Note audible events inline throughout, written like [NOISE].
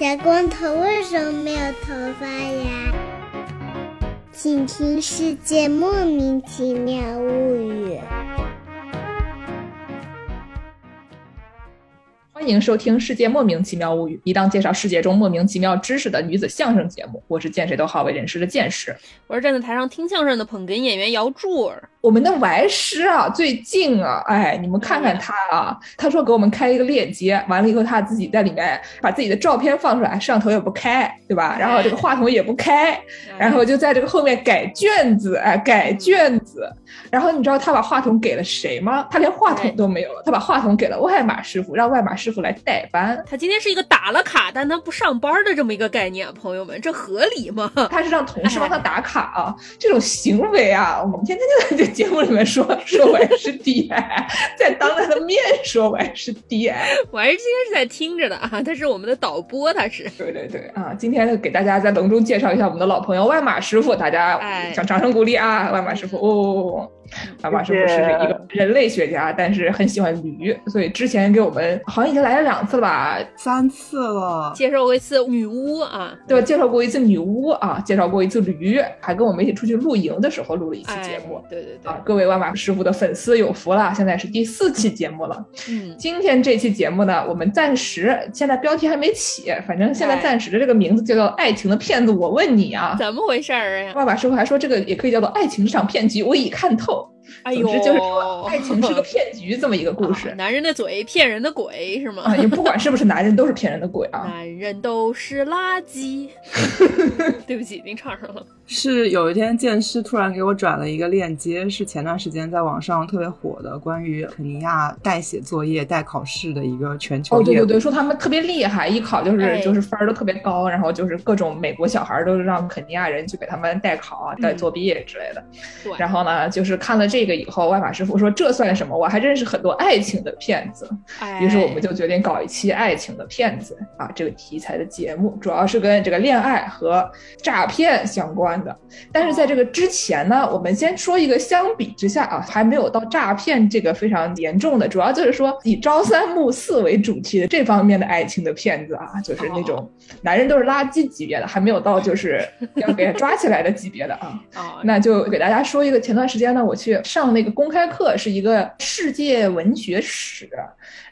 小光头为什么没有头发呀？请听《世界莫名其妙物语》。欢迎收听《世界莫名其妙物语》，一档介绍世界中莫名其妙知识的女子相声节目。我是见谁都好为人师的见识，我是站在台上听相声的捧哏演员姚柱儿。我们的玩师啊，最近啊，哎，你们看看他啊，他说给我们开一个链接，完了以后他自己在里面把自己的照片放出来，摄像头也不开，对吧？然后这个话筒也不开，然后就在这个后面改卷子，哎，改卷子。然后你知道他把话筒给了谁吗？他连话筒都没有了，他把话筒给了外码师傅，让外码师傅来代班。他今天是一个打了卡但他不上班的这么一个概念，朋友们，这合理吗？他是让同事帮他打卡啊，这种行为啊，我们天天就在这节目里面说 [LAUGHS] 说我也是 D I，[LAUGHS] 在当他的面说我也是 D I，我还是今天是在听着的啊，他是我们的导播，他是。对对对啊，今天给大家再隆重介绍一下我们的老朋友万马师傅，大家掌掌声鼓励啊，万马师傅哦。阿马师傅是一个人类学家，但是很喜欢驴，所以之前给我们好像已经来了两次了吧，三次了，介绍过一次女巫啊，对吧？介绍过一次女巫啊，介绍过一次驴，还跟我们一起出去露营的时候录了一期节目，对对对，啊，各位万马师傅的粉丝有福了，现在是第四期节目了。嗯，今天这期节目呢，我们暂时现在标题还没起，反正现在暂时的这个名字就叫《爱情的骗子》，我问你啊，怎么回事儿啊？万马师傅还说这个也可以叫做《爱情这场骗局》，我已看透。哎呦，就是说爱情是个骗局，这么一个故事。男人的嘴骗人的鬼是吗？啊，也不管是不是男人，都是骗人的鬼啊。[LAUGHS] 男人都是垃圾。[LAUGHS] 对不起，已经唱上了。是有一天，剑师突然给我转了一个链接，是前段时间在网上特别火的，关于肯尼亚代写作业、代考试的一个全球。哦，对对对，说他们特别厉害，一考就是就是分儿都特别高，然后就是各种美国小孩都让肯尼亚人去给他们代考啊、代作弊之类的。对。然后呢，就是看了这个以后，万法师傅说这算什么？我还认识很多爱情的骗子。哎。于是我们就决定搞一期爱情的骗子啊这个题材的节目，主要是跟这个恋爱和诈骗相关的，但是。在这个之前呢，我们先说一个相比之下啊，还没有到诈骗这个非常严重的，主要就是说以朝三暮四为主题的这方面的爱情的骗子啊，就是那种男人都是垃圾级别的，还没有到就是要给抓起来的级别的啊。[LAUGHS] 那就给大家说一个，前段时间呢，我去上那个公开课，是一个世界文学史，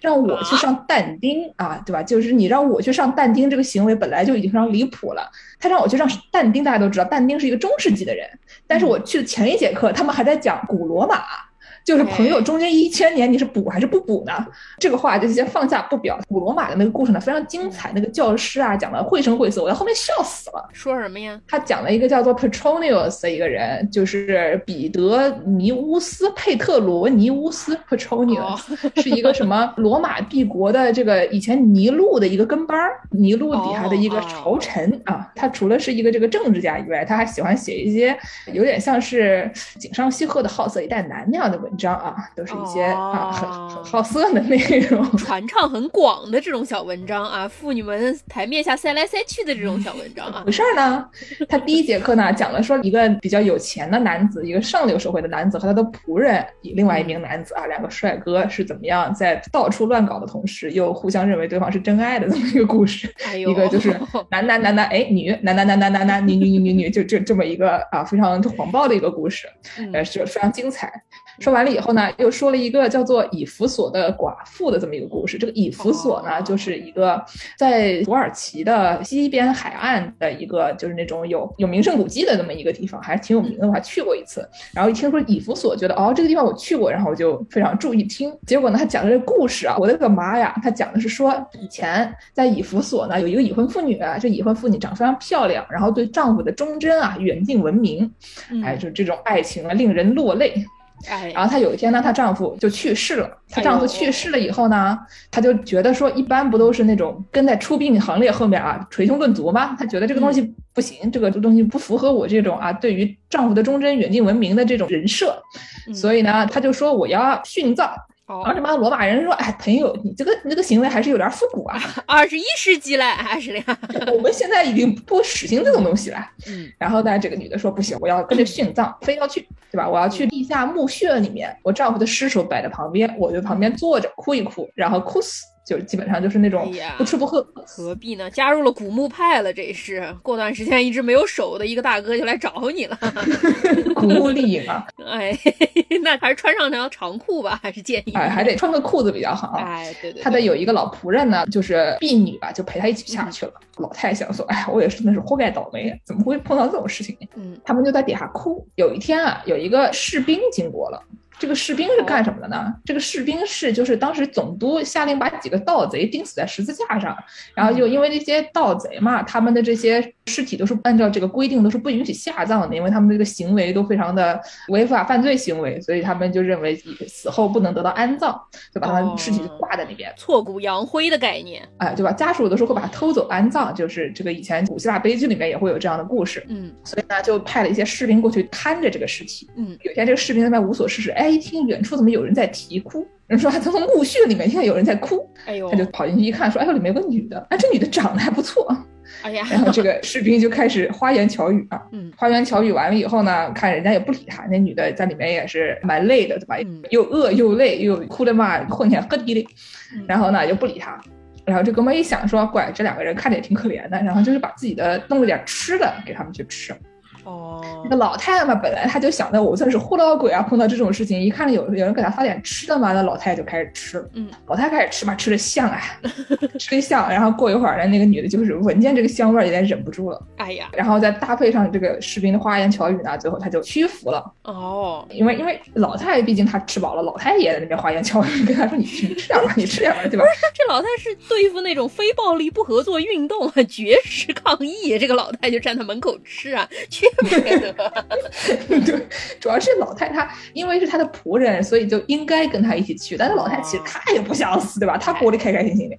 让我去上但丁啊，对吧？就是你让我去上但丁这个行为本来就已经非常离谱了。他让我去上但丁，大家都知道，但丁是一个中世纪的人。但是我去的前一节课，他们还在讲古罗马。就是朋友，中间一千年你是补还是不补呢？这个话就先放下不表。古罗马的那个故事呢，非常精彩。那个教师啊，讲的绘声绘色，我在后面笑死了。说什么呀？他讲了一个叫做 Petronius 的一个人，就是彼得尼乌斯佩特罗尼乌斯 Petronius，是一个什么 [LAUGHS] 罗马帝国的这个以前尼禄的一个跟班儿，尼禄底下的一个朝臣啊。他除了是一个这个政治家以外，他还喜欢写一些有点像是井上西鹤的好色一代男那样的文。章啊，都是一些啊很很好色的内容，[LAUGHS] 传唱很广的这种小文章啊，妇女们台面下塞来塞去的这种小文章啊。回事儿呢？他第一节课呢讲了说一个比较有钱的男子，一个上流社会的男子和他的仆人，另外一名男子啊，两个帅哥是怎么样在到处乱搞的同时，又互相认为对方是真爱的这么一个故事。一个就是男男男男哎女男男男男男男女女女女女就这这么一个啊非常黄暴的一个故事，呃是非常精彩。说完了以后呢，又说了一个叫做以弗所的寡妇的这么一个故事。这个以弗所呢，就是一个在土耳其的西边海岸的一个，就是那种有有名胜古迹的这么一个地方，还是挺有名的。我还去过一次。然后一听说以弗所，觉得哦，这个地方我去过，然后我就非常注意听。结果呢，他讲的这个故事啊，我的个妈呀！他讲的是说，以前在以弗所呢，有一个已婚妇女，这已婚妇女长得非常漂亮，然后对丈夫的忠贞啊，远近闻名，哎，就这种爱情啊，令人落泪。哎，然后她有一天呢，她丈夫就去世了。她丈夫去世了以后呢，她就觉得说，一般不都是那种跟在出殡行列后面啊，捶胸顿足吗？她觉得这个东西不行，这个东西不符合我这种啊，对于丈夫的忠贞、远近闻名的这种人设，所以呢，她就说我要殉葬。然后这妈罗马人说：“哎，朋友，你这个你这个行为还是有点复古啊，[LAUGHS] 二十一世纪了还是呀？[LAUGHS] 我们现在已经不实行这种东西了。”嗯，然后呢，这个女的说：“不行，我要跟着殉葬，非要去，对吧？我要去地下墓穴里面，我丈夫的尸首摆在旁边，我就旁边坐着哭一哭，然后哭死。”就基本上就是那种不吃不喝。何必呢？加入了古墓派了，这是过段时间一直没有手的一个大哥就来找你了。[LAUGHS] 古墓丽影啊，[LAUGHS] 哎，[LAUGHS] 那还是穿上条长裤吧，还是建议。哎，还得穿个裤子比较好啊。哎，对对，他的有一个老仆人呢，就是婢女吧，就陪他一起下去了。老太想说，哎呀，我也是那是活该倒霉，怎么会碰到这种事情呢？嗯他们就在底下哭。有一天啊，有一个士兵经过了。这个士兵是干什么的呢？这个士兵是就是当时总督下令把几个盗贼钉死在十字架上，然后就因为这些盗贼嘛，他们的这些尸体都是按照这个规定都是不允许下葬的，因为他们这个行为都非常的违法犯罪行为，所以他们就认为死后不能得到安葬，就把他们尸体挂在那边。挫骨扬灰的概念，哎，对吧？家属有的时候会把他偷走安葬，就是这个以前古希腊悲剧里面也会有这样的故事。嗯所以呢，就派了一些士兵过去看着这个尸体。嗯，有一天这个士兵在那边无所事事，哎，一听远处怎么有人在啼哭，人说他从墓穴里面听到有人在哭，哎呦他，就跑进去一看，说，哎呦，里面有个女的，哎，这女的长得还不错。哎呀，然后这个士兵就开始花言巧语啊，嗯花言巧语完了以后呢，看人家也不理他，那女的在里面也是蛮累的，对吧？嗯又饿又累，又哭的嘛，混天喝地的嗯，然后呢就不理他。然后这哥们一想说，怪这两个人看着也挺可怜的，然后就是把自己的弄了点吃的给他们去吃。哦那个老太太嘛，本来她就想着我算是活老鬼啊，碰到这种事情，一看有有人给她发点吃的嘛，那老太太就开始吃。嗯，老太太开始吃嘛，吃的香啊，吃的香。然后过一会儿呢，那个女的就是闻见这个香味儿，有点忍不住了。哎呀，然后再搭配上这个士兵的花言巧语呢，最后她就屈服了。哦，因为因为老太太毕竟她吃饱了，老太太也在那边花言巧语跟她说：“你吃你吃点吧，你吃点吧，对吧？”这老太太是对付那种非暴力不合作运动啊，绝食抗议，这个老太太就站在门口吃啊，缺不缺德？[LAUGHS] 对，主要是老太她因为是她的仆人，所以就应该跟她一起去。但是老太其实她也不想死，对吧？她活得开开心心的。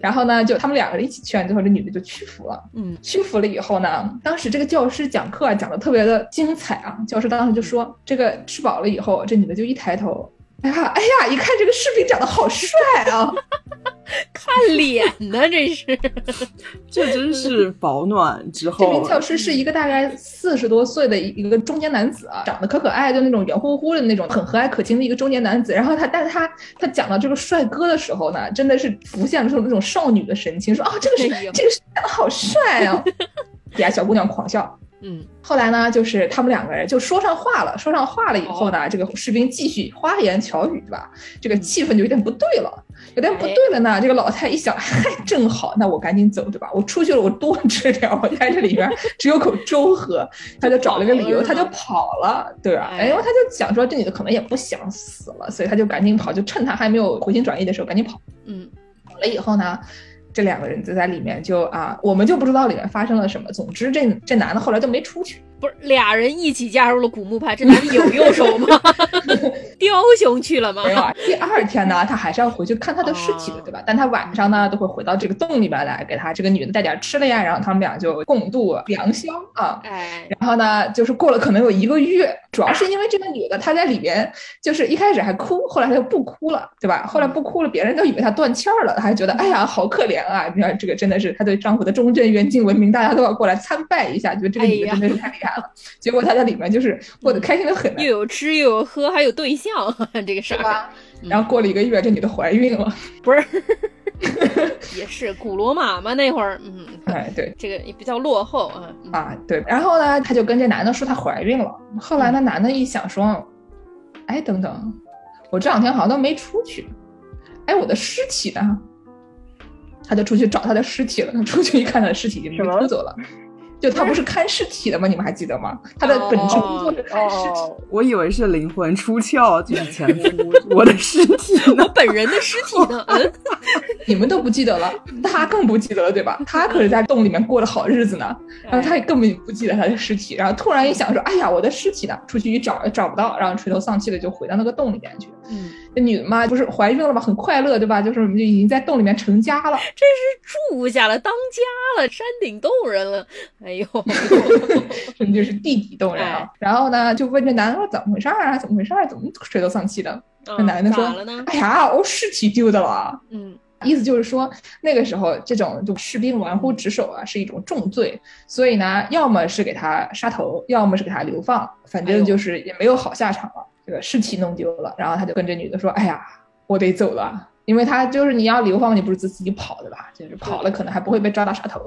然后呢，就他们两个人一起劝，最后这女的就屈服了。嗯屈服了以后呢，当时这个教师讲课啊，讲的特别的精彩啊。教师当时就说，这个吃饱了以后，这女的就一抬头，哎呀，哎呀，一看这个士兵长得好帅啊！[LAUGHS] 看脸呢，这是。[LAUGHS] 这真是保暖之后这名，教师是一个大概四十多岁的一一个中年男子啊，长得可可爱，就那种圆乎乎的那种，很和蔼可亲的一个中年男子。然后他，但是他他讲到这个帅哥的时候呢，真的是浮现出那种少女的神情，说啊，这个是哎这个是长得好帅啊！[LAUGHS] 底下小姑娘狂笑。嗯后来呢，就是他们两个人就说上话了，说上话了以后呢，这个士兵继续花言巧语，对吧？这个气氛就有点不对了，有点不对了呢。这个老太一想，嗨，正好，那我赶紧走，对吧？我出去了，我多吃点，我在这里边 [LAUGHS] 只有口粥喝，他就找了个理由，他就跑了，对吧？哎哎，因为他就想说这女的可能也不想死了，所以他就赶紧跑，就趁他还没有回心转意的时候，赶紧跑。嗯跑了以后呢，这两个人就在里面就啊，我们就不知道里面发生了什么。总之这，这男的后来就没出去。不是俩人一起加入了古墓派，这男的有右手吗？[LAUGHS] 雕雄去了吗没？有啊，第二天呢，[LAUGHS] 他还是要回去看他的尸体的，哦对吧？但他晚上呢，都会回到这个洞里边来，给他这个女的带点吃的呀，然后他们俩就共度良宵啊。哎，然后呢，就是过了可能有一个月，主要是因为这个女的她在里边，就是一开始还哭，后来她就不哭了，对吧？后来不哭了，别人都以为她断气儿了，她还觉得哎呀好可怜啊！你看这个真的是她对丈夫的忠贞、远近闻名，大家都要过来参拜一下，觉得这个女的真的是太厉害了。结果她在里面就是过得开心的很呢，又有吃又有喝，还有对象，[LAUGHS] 这个事儿？然后过了一个月，这女的怀孕了，不是，[LAUGHS] 也是古罗马嘛那会儿，嗯，哎，对。这个也比较落后啊。嗯啊，对，然后呢，她就跟这男的说她怀孕了。后来那男的一想说，哎，等等，我这两天好像都没出去，哎，我的尸体呢？他就出去找他的尸体了。出去一看，他的尸体已经被偷走了。就他不是看尸体的吗？你们还记得吗？他的本职工作是看尸体。哦，我以为是灵魂出窍，就是前夫 [LAUGHS] 我的尸体呢我。本人的尸体呢？[LAUGHS] 嗯，你们都不记得了，他更不记得了，对吧？他可是在洞里面过的好日子呢，然后他也根本不记得他的尸体，然后突然一想说，哎呀，我的尸体呢？出去一找找不到，然后垂头丧气的就回到那个洞里面去。女的嘛，不是怀孕了嘛，很快乐，对吧？就是我们就已经在洞里面成家了。[LAUGHS] 真是住下了，当家了，山顶洞人了。哎呦，[LAUGHS] 真就是地底洞人啊哎。然后呢，就问这男的说怎么回事儿啊？怎么回事儿？怎么垂头丧气的？那那男的说？哎呀，我尸体丢的了。嗯，意思就是说，那个时候这种就士兵玩忽职守啊，是一种重罪，所以呢，要么是给他杀头，要么是给他流放，反正就是也没有好下场了。这个尸体弄丢了，然后他就跟这女的说：“哎呀，我得走了。”因为他就是你要流放，你不是自自己跑的吧？就是跑了，可能还不会被抓到杀头。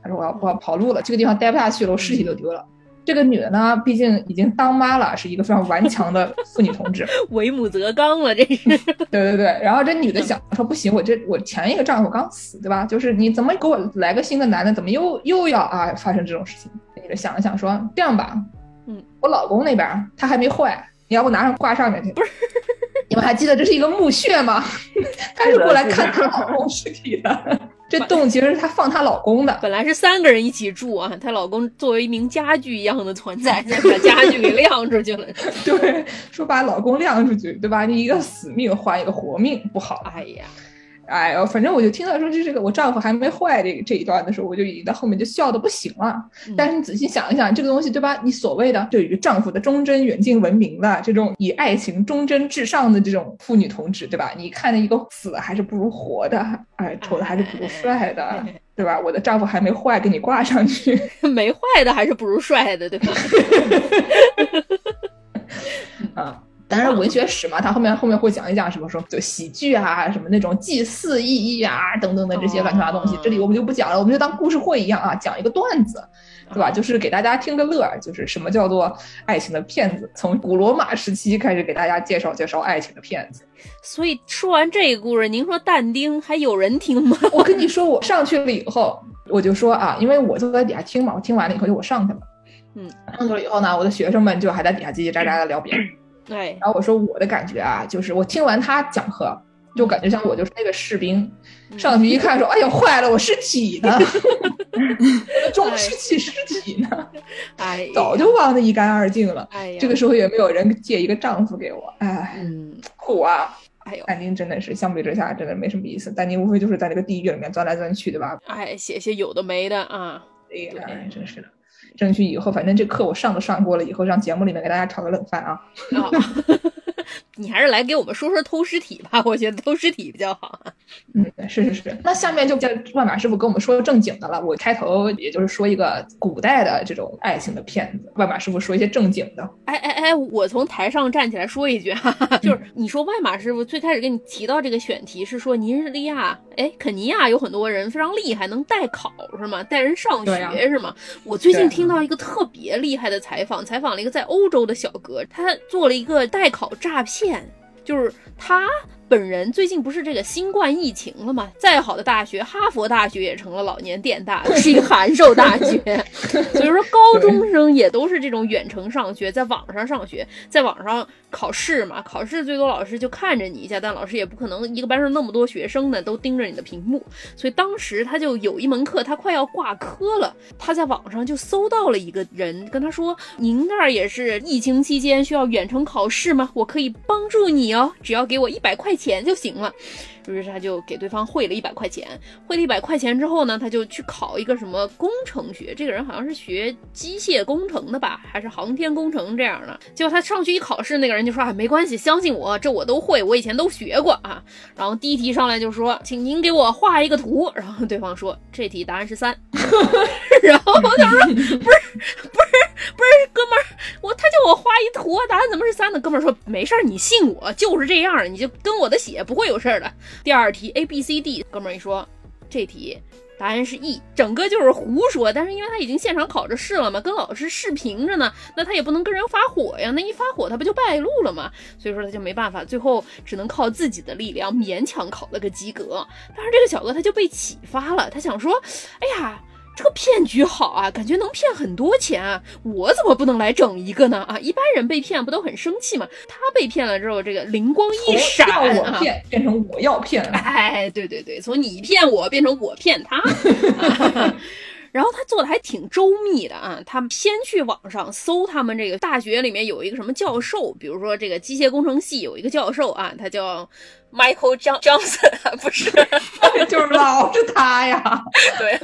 他说我要我要跑路了，这个地方待不下去了，我尸体都丢了。这个女的呢，毕竟已经当妈了，是一个非常顽强的妇女同志。[LAUGHS] 为母则刚了，这是。[LAUGHS] 对对对，然后这女的想说不行，我这我前一个丈夫刚死，对吧？就是你怎么给我来个新的男的，怎么又又要啊发生这种事情？女的想了想说这样吧，嗯，我老公那边他还没坏，你要不拿上挂上面去？不是，[LAUGHS] 你们还记得这是一个墓穴吗？[LAUGHS] 他是过来看她老公尸体的。这洞其实是她放她老公的，本来是三个人一起住啊，她老公作为一名家具一样的存在，再 [LAUGHS] 把家具给晾出去了。对，说把老公晾出去，对吧？你一个死命换一个活命，不好。哎呀。哎呦，反正我就听到说是这个我丈夫还没坏这这一段的时候，我就已经在后面就笑的不行了。但是你仔细想一想，这个东西对吧？你所谓的对于丈夫的忠贞远近闻名的这种以爱情忠贞至上的这种妇女同志，对吧？你看着一个死还是不如活的，哎，丑的还是不如帅的，对吧？我的丈夫还没坏，给你挂上去，[LAUGHS] 没坏的还是不如帅的，对吧？啊。[LAUGHS] [LAUGHS] 当然，文学史嘛，他后面后面会讲一讲什么说就喜剧啊，什么那种祭祀意义啊等等的这些乱七八糟东西，这里我们就不讲了，我们就当故事会一样啊，讲一个段子，对吧？就是给大家听个乐，就是什么叫做爱情的骗子，从古罗马时期开始给大家介绍介绍爱情的骗子。所以说完这个故事，您说但丁还有人听吗？我跟你说，我上去了以后，我就说啊，因为我就在底下听嘛，我听完了以后就我上去了，嗯，上去了以后呢，我的学生们就还在底下叽叽喳喳的聊别的。对，然后我说我的感觉啊，就是我听完他讲课，就感觉像我就是那个士兵，上去一看说，哎呀坏了，我尸体呢，[LAUGHS] 中世纪尸体呢，哎，早就忘得一干二净了。哎呀，这个时候也没有人借一个丈夫给我，哎，嗯，苦啊。哎呦，但丁真的是相比之下真的没什么意思，但丁无非就是在这个地狱里面钻来钻去，对吧？哎，写些有的没的啊，哎，真是的。争取以后，反正这课我上都上过了，以后让节目里面给大家炒个冷饭啊。[LAUGHS] 你还是来给我们说说偷尸体吧，[LAUGHS] 我觉得偷尸体比较好。嗯，是是是。那下面就叫万马师傅跟我们说正经的了。我开头也就是说一个古代的这种爱情的片子，万马师傅说一些正经的。哎哎哎，我从台上站起来说一句哈，[LAUGHS] 就是你说万马师傅最开始跟你提到这个选题是说尼日利亚，哎，肯尼亚有很多人非常厉害，能代考是吗？带人上学是吗？我最近听到一个特别厉害的采访，采访了一个在欧洲的小哥，他做了一个代考诈骗。就是他本人最近不是这个新冠疫情了吗？再好的大学，哈佛大学也成了老年电大，是一个函授大学。所 [LAUGHS] 以说，高中生也都是这种远程上学，在网上上学，在网上考试嘛。考试最多老师就看着你一下，但老师也不可能一个班上那么多学生呢，都盯着你的屏幕。所以当时他就有一门课，他快要挂科了，他在网上就搜到了一个人，跟他说：“您那儿也是疫情期间需要远程考试吗？我可以帮助你哦，只要给我一百块钱钱就行了。”于是他就给对方汇了一百块钱，汇了一百块钱之后呢，他就去考一个什么工程学。这个人好像是学机械工程的吧，还是航天工程这样的。结果他上去一考试，那个人就说：“啊，没关系，相信我，这我都会，我以前都学过啊。”然后第一题上来就说：“请您给我画一个图。”然后对方说：“这题答案是三。[LAUGHS] ”然后他说：“不是，不是，不是，哥们儿，我他叫我画一图，答案怎么是三呢？”哥们儿说：“没事儿，你信我，就是这样，你就跟我的写，不会有事儿的。”第二题 A B C D，哥们儿一说，这题答案是 E，整个就是胡说。但是因为他已经现场考着试了嘛，跟老师视频着呢，那他也不能跟人发火呀，那一发火他不就败露了吗？所以说他就没办法，最后只能靠自己的力量勉强考了个及格。但是这个小哥他就被启发了，他想说，哎呀。这个骗局好啊，感觉能骗很多钱啊！我怎么不能来整一个呢？啊，一般人被骗不都很生气吗？他被骗了之后，这个灵光一闪啊，我骗变成我要骗了，哎，对对对，从你骗我变成我骗他。[LAUGHS] 然后他做的还挺周密的啊，他先去网上搜他们这个大学里面有一个什么教授，比如说这个机械工程系有一个教授啊，他叫 Michael Johnson，[LAUGHS] 不是，[LAUGHS] 就是老是他呀，[LAUGHS] 对，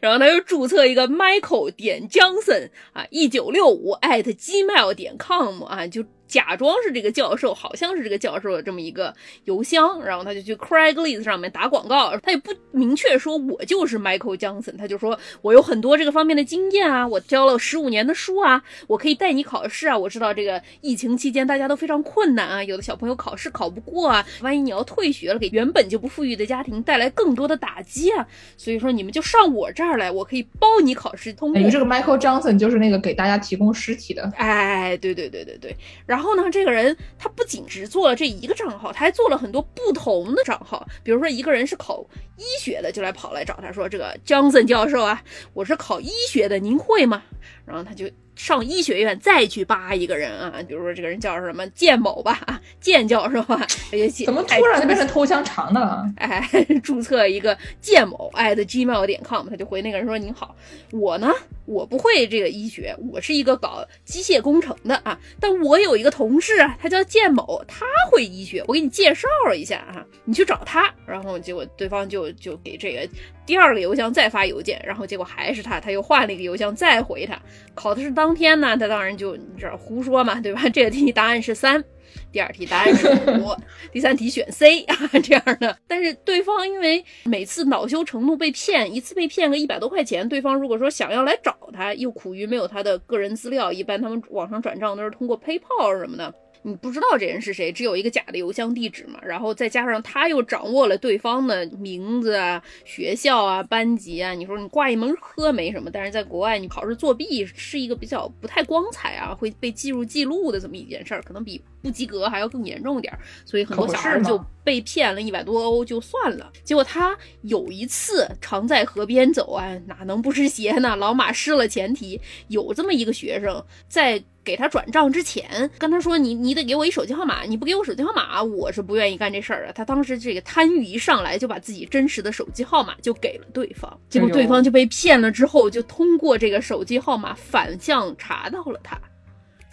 然后他又注册一个 Michael 点 Johnson 啊，一九六五 at gmail 点 com 啊，就。假装是这个教授，好像是这个教授的这么一个邮箱，然后他就去 Craigslist 上面打广告，他也不明确说我就是 Michael Johnson，他就说我有很多这个方面的经验啊，我教了十五年的书啊，我可以带你考试啊，我知道这个疫情期间大家都非常困难啊，有的小朋友考试考不过啊，万一你要退学了，给原本就不富裕的家庭带来更多的打击啊。所以说你们就上我这儿来，我可以包你考试通过。这个 Michael Johnson 就是那个给大家提供尸体的。哎，对对对对对。然后呢，这个人他不仅只做了这一个账号，他还做了很多不同的账号。比如说一个人是考医学的，就来跑来找他说：“这个 Johnson 教授啊，我是考医学的，您会吗？”然后他就。上医学院再去扒一个人啊，比如说这个人叫什么建某吧，[LAUGHS] 建教授吧，[LAUGHS] 怎么突然就变成偷香肠的了？[LAUGHS] 哎，注册一个建某 at gmail 点 com，他就回那个人说：“您好，我呢，我不会这个医学，我是一个搞机械工程的啊，但我有一个同事啊，他叫建某，他会医学，我给你介绍一下啊，你去找他。”然后结果对方就就给这个第二个邮箱再发邮件，然后结果还是他，他又换了一个邮箱再回他，考的是当。天呢，他当然就你知道胡说嘛，对吧？这个题答案是三，[LAUGHS] 第二题答案是五，第三题选 C 啊，[LAUGHS] 这样的。但是对方因为每次恼羞成怒被骗一次被骗个一百多块钱，对方如果说想要来找他，又苦于没有他的个人资料，一般他们网上转账都是通过 PayPal 什么的。你不知道这人是谁，只有一个假的邮箱地址嘛，然后再加上他又掌握了对方的名字啊、学校啊、班级啊，你说你挂一门科没什么，但是在国外你考试作弊是一个比较不太光彩啊，会被记入记录的这么一件事儿，可能比不及格还要更严重点儿，所以很多小孩就被骗了一百多欧就算了。结果他有一次常在河边走啊，哪能不湿鞋呢？老马失了前提，有这么一个学生在。给他转账之前，跟他说：“你你得给我一手机号码，你不给我手机号码，我是不愿意干这事儿的。”他当时这个贪欲一上来，就把自己真实的手机号码就给了对方，结果对方就被骗了。之后就通过这个手机号码反向查到了他。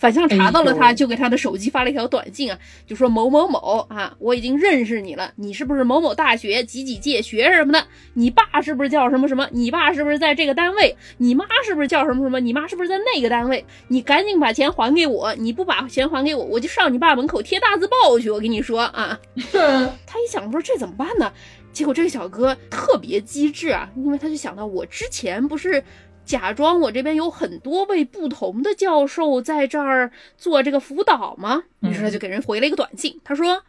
反向查到了他，就给他的手机发了一条短信啊，就说某某某啊，我已经认识你了，你是不是某某大学几几届学什么的？你爸是不是叫什么什么？你爸是不是在这个单位？你妈是不是叫什么什么？你妈是不是在那个单位？你赶紧把钱还给我，你不把钱还给我，我就上你爸门口贴大字报去。我跟你说啊，[LAUGHS] 他一想说这怎么办呢？结果这个小哥特别机智啊，因为他就想到我之前不是。假装我这边有很多位不同的教授在这儿做这个辅导吗？于是他就给人回了一个短信，他说：“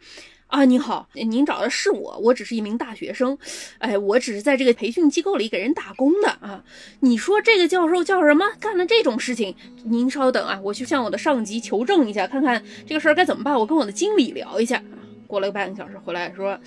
啊，您好，您找的是我，我只是一名大学生，哎，我只是在这个培训机构里给人打工的啊。你说这个教授叫什么？干了这种事情？您稍等啊，我去向我的上级求证一下，看看这个事儿该怎么办。我跟我的经理聊一下。过了个半个小时回来说。”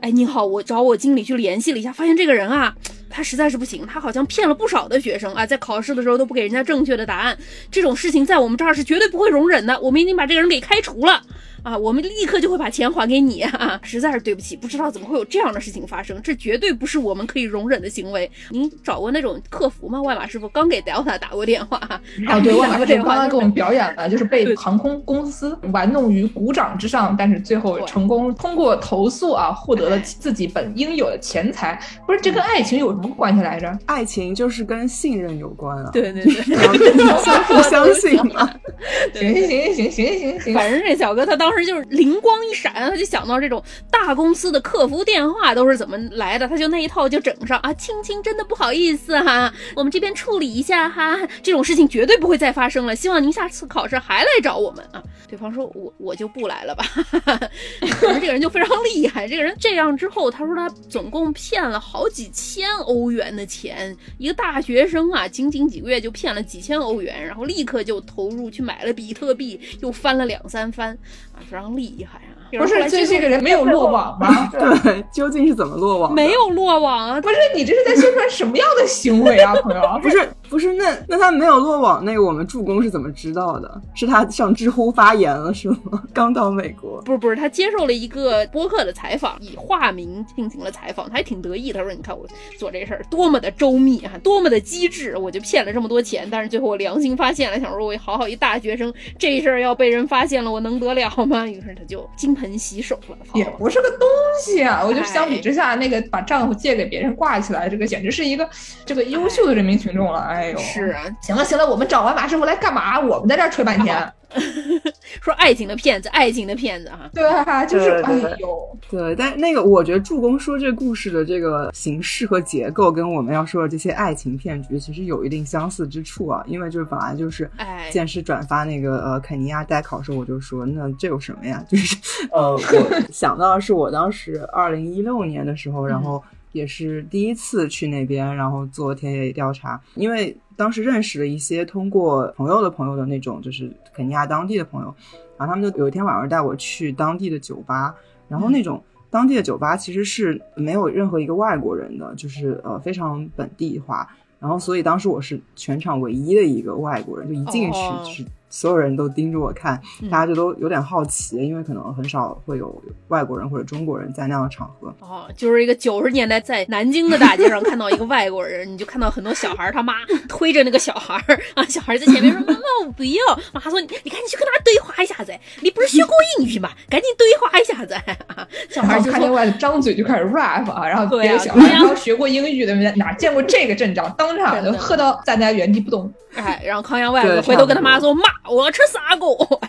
哎，你好，我找我经理去联系了一下，发现这个人啊，他实在是不行，他好像骗了不少的学生啊，在考试的时候都不给人家正确的答案，这种事情在我们这儿是绝对不会容忍的，我们已经把这个人给开除了。啊，我们立刻就会把钱还给你啊！实在是对不起，不知道怎么会有这样的事情发生，这绝对不是我们可以容忍的行为。您找过那种客服吗？外码师傅刚给 Delta 打过电话，啊，对，外码师傅刚刚给我们表演了，就是被航空公司玩弄于股掌之上，但是最后成功通过投诉啊，获得了自己本应有的钱财。不是，这跟爱情有什么关系来着？爱情就是跟信任有关啊！对对对，[LAUGHS] 相互相信嘛。[LAUGHS] 行行行行行行行，反正这小哥他当。当时就是灵光一闪，他就想到这种大公司的客服电话都是怎么来的，他就那一套就整上啊。青青真的不好意思哈，我们这边处理一下哈，这种事情绝对不会再发生了。希望您下次考试还来找我们啊。对方说，我我就不来了吧。[LAUGHS] 可是这个人就非常厉害，这个人这样之后，他说他总共骗了好几千欧元的钱，一个大学生啊，仅仅几个月就骗了几千欧元，然后立刻就投入去买了比特币，又翻了两三番。非常厉害啊！不是，这这个人没有落网吗？对，究竟是怎么落网？没有落网啊！不是，你这是在宣传什么样的行为啊，朋友？不是，不是，那那他没有落网，那个我们助攻是怎么知道的？是他上知乎发言了是吗？刚到美国？不是，不是，他接受了一个播客的采访，以化名进行了采访，他还挺得意。他说：“你看我做这事儿多么的周密啊，多么的机智，我就骗了这么多钱，但是最后我良心发现了，想说我好好一大学生，这事儿要被人发现了，我能得了吗？于是他就金。”盆洗手了，也不是个东西啊！我觉得相比之下，那个把丈夫借给别人挂起来，这个简直是一个这个优秀的人民群众了。哎哎呦，是啊，行了行了，我们找完马师傅来干嘛？我们在这儿吹半天。[LAUGHS] 说爱情的骗子，爱情的骗子哈。对啊，就是哎呦，对，但那个我觉得助攻说这故事的这个形式和结构跟我们要说的这些爱情骗局其实有一定相似之处啊，因为就是本来就是哎，见识转发那个呃肯尼亚代考时候，我就说那这有什么呀？就是呃，我想到的是我当时二零一六年的时候，[LAUGHS] 然后也是第一次去那边，然后做田野调查，因为。当时认识了一些通过朋友的朋友的那种，就是肯尼亚当地的朋友，然后他们就有一天晚上带我去当地的酒吧，然后那种当地的酒吧其实是没有任何一个外国人的，就是呃非常本地化，然后所以当时我是全场唯一的一个外国人，就一进去就是。所有人都盯着我看，大家就都有点好奇，因为可能很少会有外国人或者中国人在那样的场合。哦，就是一个九十年代在南京的大街上看到一个外国人，[LAUGHS] 你就看到很多小孩他妈推着那个小孩 [LAUGHS] 啊，小孩在前面说：“妈妈，我不要。”妈说：“你你赶紧去跟他对话一下子，你不是学过英语吗？赶紧对话一下子。[LAUGHS] ”小孩就看见外头张嘴就开始 rap 啊，然后别的小孩然后学过英语的哪见过这个阵仗，当场就喝到站在原地不动。哎，然后康阳外子回头跟他妈说：“妈，我要吃砂锅。[LAUGHS] ”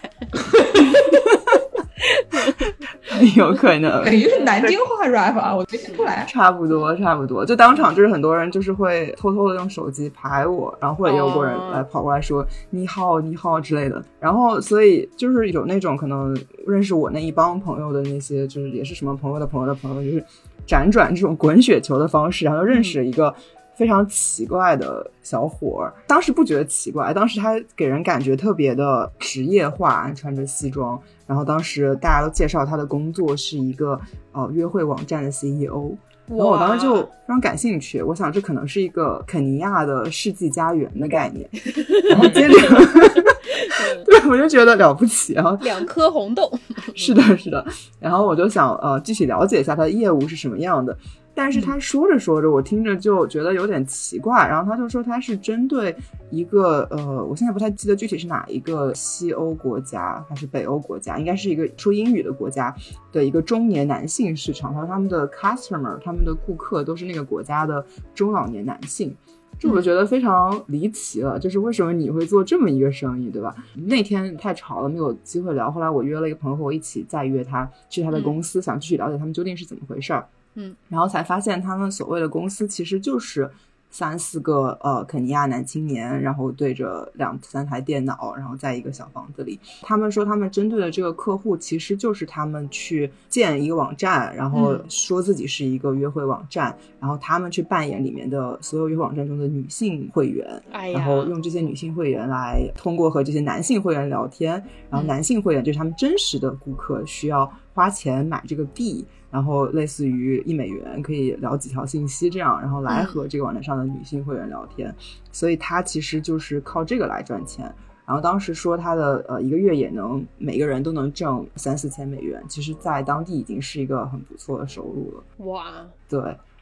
有可能，等于是南京话 rap 啊，我没听出来。差不多，差不多，就当场就是很多人就是会偷偷的用手机拍我，然后或者也有过人来跑过来说你好你好之类的，然后所以就是有那种可能认识我那一帮朋友的那些，就是也是什么朋友的朋友的朋友，就是辗转这种滚雪球的方式，然后认识了一个。非常奇怪的小伙儿，当时不觉得奇怪，当时他给人感觉特别的职业化，穿着西装。然后当时大家都介绍他的工作是一个呃约会网站的 CEO，然后我当时就非常感兴趣，我想这可能是一个肯尼亚的世纪家园的概念。然后接着，[LAUGHS] 对我就觉得了不起啊，两颗红豆，[LAUGHS] 是的，是的。然后我就想呃具体了解一下他的业务是什么样的。但是他说着说着，我听着就觉得有点奇怪。然后他就说他是针对一个呃，我现在不太记得具体是哪一个西欧国家还是北欧国家，应该是一个说英语的国家的一个中年男性市场。他说他们的 customer，他们的顾客都是那个国家的中老年男性，这我觉得非常离奇了。就是为什么你会做这么一个生意，对吧？那天太吵了，没有机会聊。后来我约了一个朋友和我一起再约他去他的公司，想继续了解他们究竟是怎么回事儿。嗯，然后才发现他们所谓的公司其实就是三四个呃肯尼亚男青年，然后对着两三台电脑，然后在一个小房子里。他们说他们针对的这个客户其实就是他们去建一个网站，然后说自己是一个约会网站，然后他们去扮演里面的所有约会网站中的女性会员，然后用这些女性会员来通过和这些男性会员聊天，然后男性会员就是他们真实的顾客，需要花钱买这个币。然后类似于一美元可以聊几条信息这样，然后来和这个网站上的女性会员聊天，所以他其实就是靠这个来赚钱。然后当时说他的呃一个月也能每个人都能挣三四千美元，其实在当地已经是一个很不错的收入了。哇，对。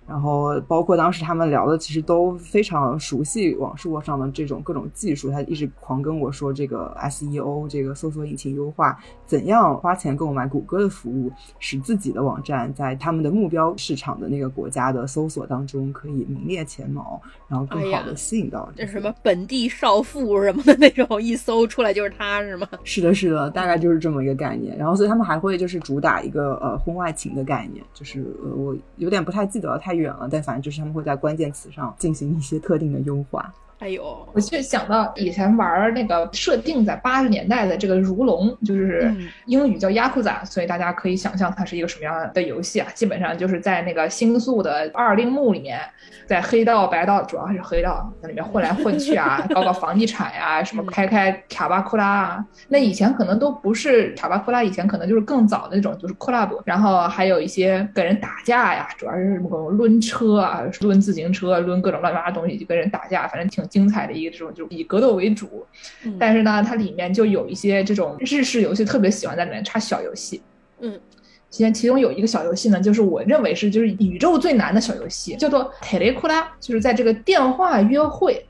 然后包括当时他们聊的，其实都非常熟悉网络上的这种各种技术。他一直狂跟我说这个 SEO，这个搜索引擎优化，怎样花钱购买谷歌的服务，使自己的网站在他们的目标市场的那个国家的搜索当中可以名列前茅，然后更好的吸引到这什么本地少妇什么的那种，一搜出来就是他是吗？是的，是的，大概就是这么一个概念。然后所以他们还会就是主打一个呃婚外情的概念，就是呃我有点不太记得太。远了，但反正就是他们会在关键词上进行一些特定的优化。哎呦，我就想到以前玩那个设定在八十年代的这个《如龙》，就是英语叫《雅库扎》，所以大家可以想象它是一个什么样的游戏啊？基本上就是在那个星宿的二丁目里面。在黑道白道，主要还是黑道，那里面混来混去啊，[LAUGHS] 搞搞房地产呀，什么开开卡巴库拉啊。那以前可能都不是卡巴库拉，以前可能就是更早的那种，就是 club。然后还有一些跟人打架呀，主要是什么抡车啊，抡自行车，抡各种乱七八糟东西就跟人打架，反正挺精彩的一个这种，就以格斗为主。但是呢，它里面就有一些这种日式游戏，特别喜欢在里面插小游戏。嗯。其实其中有一个小游戏呢，就是我认为是就是宇宙最难的小游戏，叫做 Telekula，就是在这个电话约会。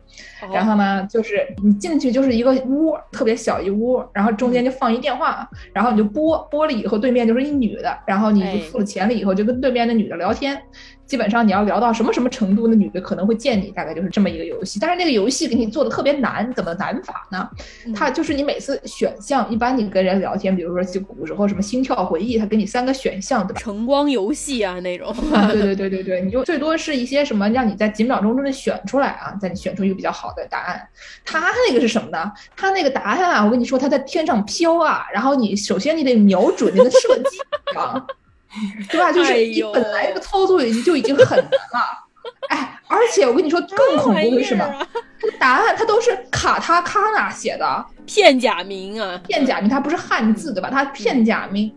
然后呢，就是你进去就是一个屋，特别小一屋，然后中间就放一电话，然后你就拨拨了以后，对面就是一女的，然后你就付了钱了以后，就跟对面的女的聊天。基本上你要聊到什么什么程度，那女的可能会见你，大概就是这么一个游戏。但是那个游戏给你做的特别难，怎么难法呢？它就是你每次选项，一般你跟人聊天，比如说就古时候什么心跳回忆，它给你三个选项，对吧？晨光游戏啊那种。对对对对对，你就最多是一些什么让你在几秒钟之内选出来啊，在你选出一个比较好的答案。他那个是什么呢？他那个答案啊，我跟你说，他在天上飘啊，然后你首先你得瞄准那个射击啊。[LAUGHS] 对吧？就是你本来这个操作已经就已经很难了，哎，而且我跟你说更恐怖的是什么？答案它都是卡塔卡纳写的片假名啊，片假名，它不是汉字对吧？它片假名。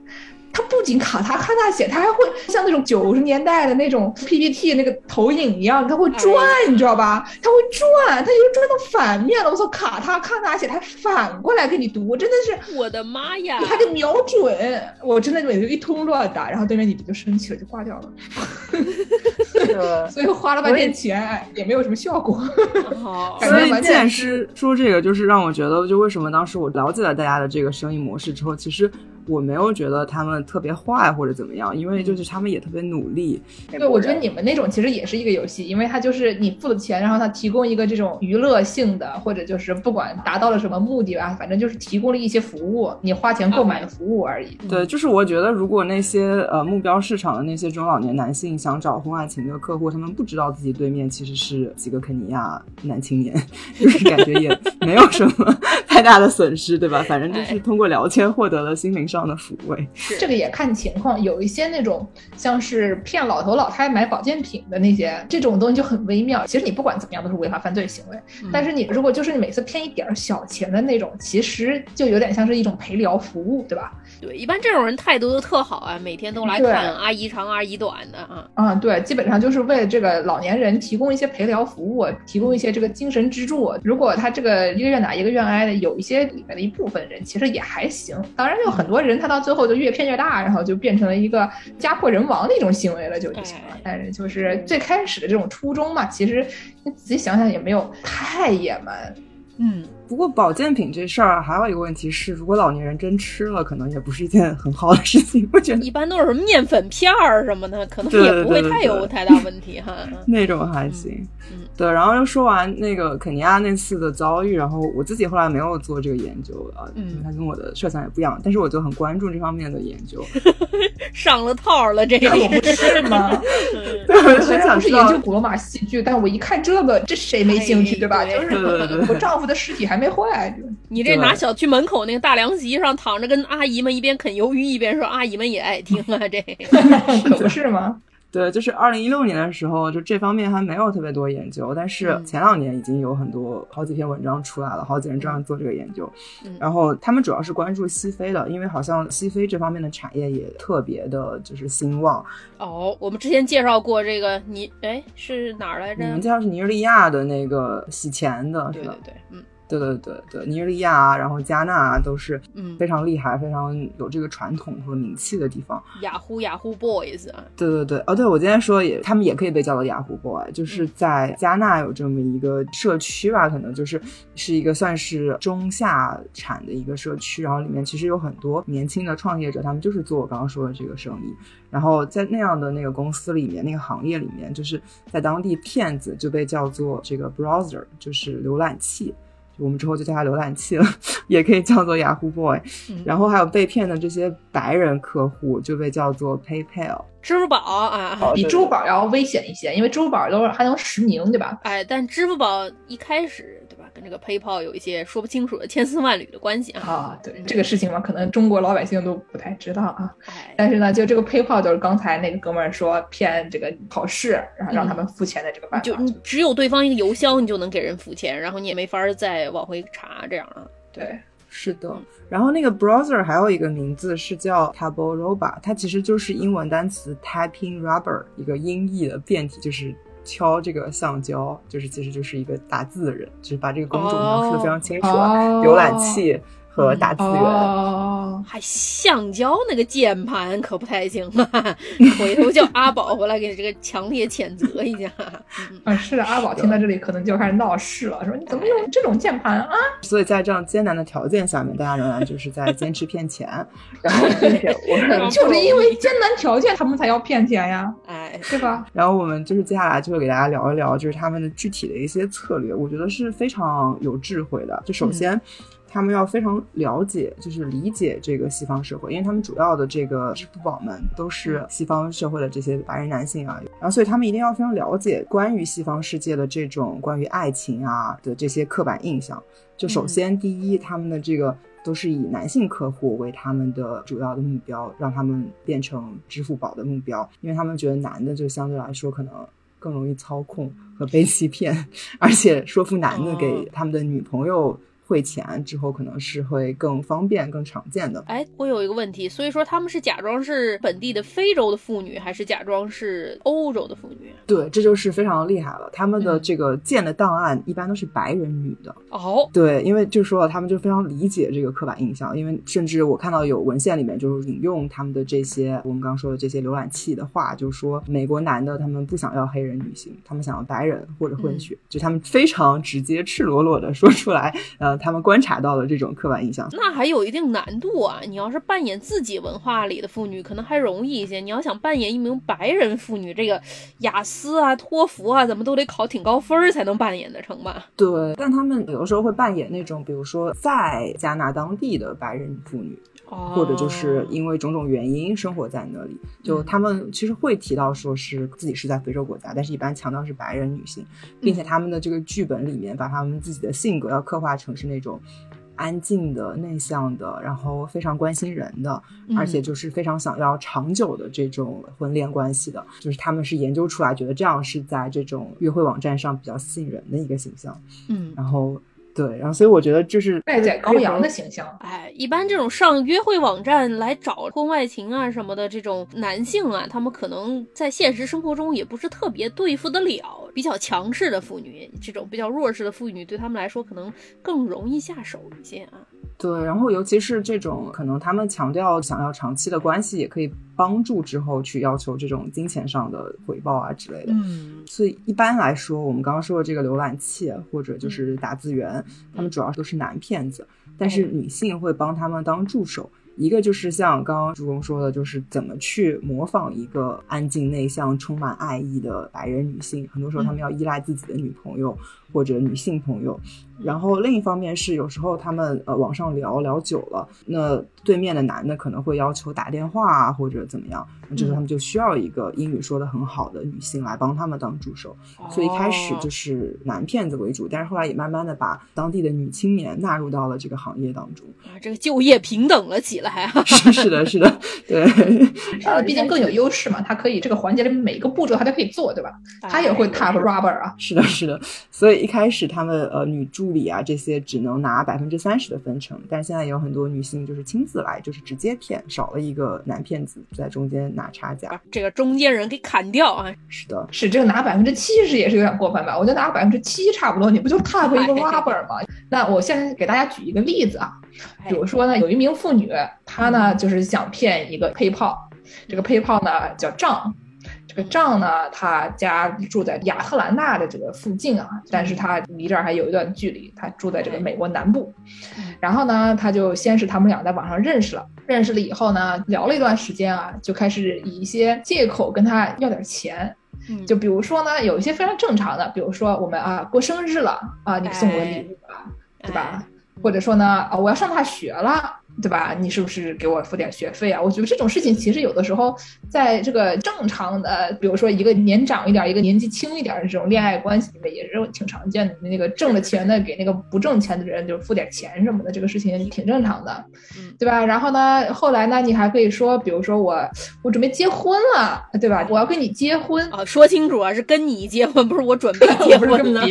它不仅卡他卡他写，它还会像那种九十年代的那种 PPT 那个投影一样，它会转，你知道吧？它会转，它又转到反面了。我操，卡他卡他写，它反过来给你读，真的是我的妈呀！你还得瞄准，我真的每次一通乱打，然后对面女的就生气了，就挂掉了。[LAUGHS] 所以花了半天钱也没有什么效果。所以剑师说这个，就是让我觉得，就为什么当时我了解了大家的这个生意模式之后，其实。我没有觉得他们特别坏或者怎么样，因为就是他们也特别努力。对，我觉得你们那种其实也是一个游戏，因为它就是你付了钱，然后它提供一个这种娱乐性的，或者就是不管达到了什么目的吧，反正就是提供了一些服务，你花钱购买的服务而已。对，就是我觉得如果那些呃目标市场的那些中老年男性想找婚外情的客户，他们不知道自己对面其实是几个肯尼亚男青年，就是感觉也没有什么 [LAUGHS] 太大的损失，对吧？反正就是通过聊天获得了心灵。上的抚慰，这个也看情况，有一些那种像是骗老头老太买保健品的那些，这种东西就很微妙。其实你不管怎么样都是违法犯罪行为，但是你如果就是你每次骗一点小钱的那种，其实就有点像是一种陪聊服务，对吧？对，一般这种人态度都特好啊，每天都来看阿姨长阿姨短的啊。啊，对，基本上就是为了这个老年人提供一些陪聊服务，提供一些这个精神支柱。如果他这个一个愿打一个愿挨的，有一些里面的一部分人其实也还行，当然有很多。人他到最后就越骗越大，然后就变成了一个家破人亡的一种行为了，就就行了。但是就是最开始的这种初衷嘛，其实你仔细想想也没有太野蛮。嗯，不过保健品这事儿还有一个问题是，如果老年人真吃了，可能也不是一件很好的事情。我觉得一般都是什么面粉片儿什么的，可能也不会太有太大问题哈。[LAUGHS] 那种还行。对，然后又说完那个肯尼亚那次的遭遇，然后我自己后来没有做这个研究啊，因为它跟我的设想也不一样，但是我就很关注这方面的研究。[LAUGHS] 上了套了，这个我不 [LAUGHS] 是吗？对，虽然不是研究古罗马戏剧，但我一看这个，这谁没兴趣对吧？就是我丈夫的尸体还没坏。你这拿小区门口那个大凉席上躺着，跟阿姨们一边啃鱿鱼一边说，阿姨们也爱听啊，这 [LAUGHS] [LAUGHS] 可不是吗？对，就是二零一六年的时候，就这方面还没有特别多研究，但是前两年已经有很多好几篇文章出来了，好几人这样做这个研究。然后他们主要是关注西非的，因为好像西非这方面的产业也特别的就是兴旺。哦，我们之前介绍过这个尼，哎，是哪儿来着？你们介绍是尼日利亚的那个洗钱的，对对对，嗯。对对对对，尼日利亚啊，然后加纳啊，都是嗯非常厉害、非常有这个传统和名气的地方。雅虎雅虎 boys 啊，对对对，哦，对我今天说也，他们也可以被叫做雅虎 boy，就是在加纳有这么一个社区吧，可能就是是一个算是中下产的一个社区，然后里面其实有很多年轻的创业者，他们就是做我刚刚说的这个生意。然后在那样的那个公司里面，那个行业里面，就是在当地骗子就被叫做这个 browser，就是浏览器。我们之后就叫它浏览器了，[LAUGHS] 也可以叫做 Yahoo Boy。然后还有被骗的这些白人客户就被叫做 PayPal，支付宝啊，比支付宝要危险一些，因为支付宝都是还能实名，对吧？哎，但支付宝一开始。跟这个 PayPal 有一些说不清楚的千丝万缕的关系啊！啊，对这个事情嘛，可能中国老百姓都不太知道啊。但是呢，就这个 PayPal 就是刚才那个哥们儿说骗这个考试，然后让他们付钱的这个办法。就你只有对方一个邮箱，你就能给人付钱，然后你也没法再往回查这样啊。对，是的。然后那个 browser 还有一个名字是叫 Tabo Roba，它其实就是英文单词 Typing Rubber 一个音译的变体，就是。敲这个橡胶，就是其实就是一个打字的人，就是把这个工种描述的非常清楚。浏览器和打字员。哦，还橡胶那个键盘可不太行啊！回头叫阿宝回来给这个强烈谴责一下。啊，是的，阿宝听到这里可能就开始闹事了，说你怎么用这种键盘啊？所以在这样艰难的条件下面，大家仍然就是在坚持骗钱，[LAUGHS] 然后并且我 [LAUGHS] 就是因为艰难条件，他们才要骗钱呀，[LAUGHS] 哎，对吧？然后我们就是接下来就会给大家聊一聊，就是他们的具体的一些策略，我觉得是非常有智慧的。就首先。他们要非常了解，就是理解这个西方社会，因为他们主要的这个支付宝们都是西方社会的这些白人男性啊，然后所以他们一定要非常了解关于西方世界的这种关于爱情啊的这些刻板印象。就首先第一，他们的这个都是以男性客户为他们的主要的目标，让他们变成支付宝的目标，因为他们觉得男的就相对来说可能更容易操控和被欺骗，[LAUGHS] 而且说服男的给他们的女朋友。汇钱之后可能是会更方便、更常见的。哎，我有一个问题，所以说他们是假装是本地的非洲的妇女，还是假装是欧洲的妇女？对，这就是非常厉害了。他们的这个建的档案一般都是白人女的。哦，对，因为就说了，他们就非常理解这个刻板印象，因为甚至我看到有文献里面就是引用他们的这些我们刚刚说的这些浏览器的话，就是说美国男的他们不想要黑人女性，他们想要白人或者混血，就他们非常直接、赤裸裸的说出来，呃。他们观察到了这种刻板印象，那还有一定难度啊！你要是扮演自己文化里的妇女，可能还容易一些。你要想扮演一名白人妇女，这个雅思啊、托福啊，怎么都得考挺高分才能扮演得成吧？对，但他们有的时候会扮演那种，比如说在加纳当地的白人妇女。或者就是因为种种原因生活在那里，就他们其实会提到说是自己是在非洲国家，但是一般强调是白人女性，并且他们的这个剧本里面把他们自己的性格要刻画成是那种安静的、内向的，然后非常关心人的，而且就是非常想要长久的这种婚恋关系的，就是他们是研究出来觉得这样是在这种约会网站上比较吸引人的一个形象。嗯，然后。对，然后所以我觉得就是待宰羔羊的形象。哎，一般这种上约会网站来找婚外情啊什么的这种男性啊，他们可能在现实生活中也不是特别对付得了。比较强势的妇女，这种比较弱势的妇女，对他们来说可能更容易下手一些啊。对，然后尤其是这种可能他们强调想要长期的关系，也可以帮助之后去要求这种金钱上的回报啊之类的。嗯，所以一般来说，我们刚刚说的这个浏览器或者就是打字员，他们主要都是男骗子，但是女性会帮他们当助手。一个就是像刚刚朱工说的，就是怎么去模仿一个安静内向、充满爱意的白人女性。很多时候，他们要依赖自己的女朋友或者女性朋友。然后另一方面是，有时候他们呃网上聊聊久了，那对面的男的可能会要求打电话啊或者怎么样，这时候他们就需要一个英语说的很好的女性来帮他们当助手。所以一开始就是男骗子为主，但是后来也慢慢的把当地的女青年纳入到了这个行业当中。啊，这个就业平等了起来啊！是是的，是的，[LAUGHS] 对，啊，毕竟更有优势嘛，他可以这个环节里每一个步骤他都可以做，对吧？他也会 tap rubber 啊。是的，是的。所以一开始他们呃女助理啊这些只能拿百分之三十的分成，但是现在有很多女性就是亲自来，就是直接骗，少了一个男骗子在中间拿差价，这个中间人给砍掉啊。是的，是这个拿百分之七十也是有点过分吧？我觉得拿百分之七差不多，你不就 tap 一个 rubber 吗？那我现在给大家举一个例子啊，比如说呢，有一名妇女，她呢就是想骗一个配炮，这个配炮呢叫账。这个丈呢，他家住在亚特兰大的这个附近啊，但是他离这儿还有一段距离。他住在这个美国南部，然后呢，他就先是他们俩在网上认识了，认识了以后呢，聊了一段时间啊，就开始以一些借口跟他要点钱。就比如说呢，有一些非常正常的，比如说我们啊过生日了啊，你送我礼物吧，对吧？或者说呢，啊我要上大学了。对吧？你是不是给我付点学费啊？我觉得这种事情其实有的时候，在这个正常的，比如说一个年长一点，一个年纪轻一点的这种恋爱关系里面，也是挺常见的。那个挣了钱的给那个不挣钱的人就付点钱什么的，这个事情挺正常的，对吧？然后呢，后来呢，你还可以说，比如说我我准备结婚了，对吧？我要跟你结婚啊，说清楚啊，是跟你结婚，不是我准备 [LAUGHS] 结婚了。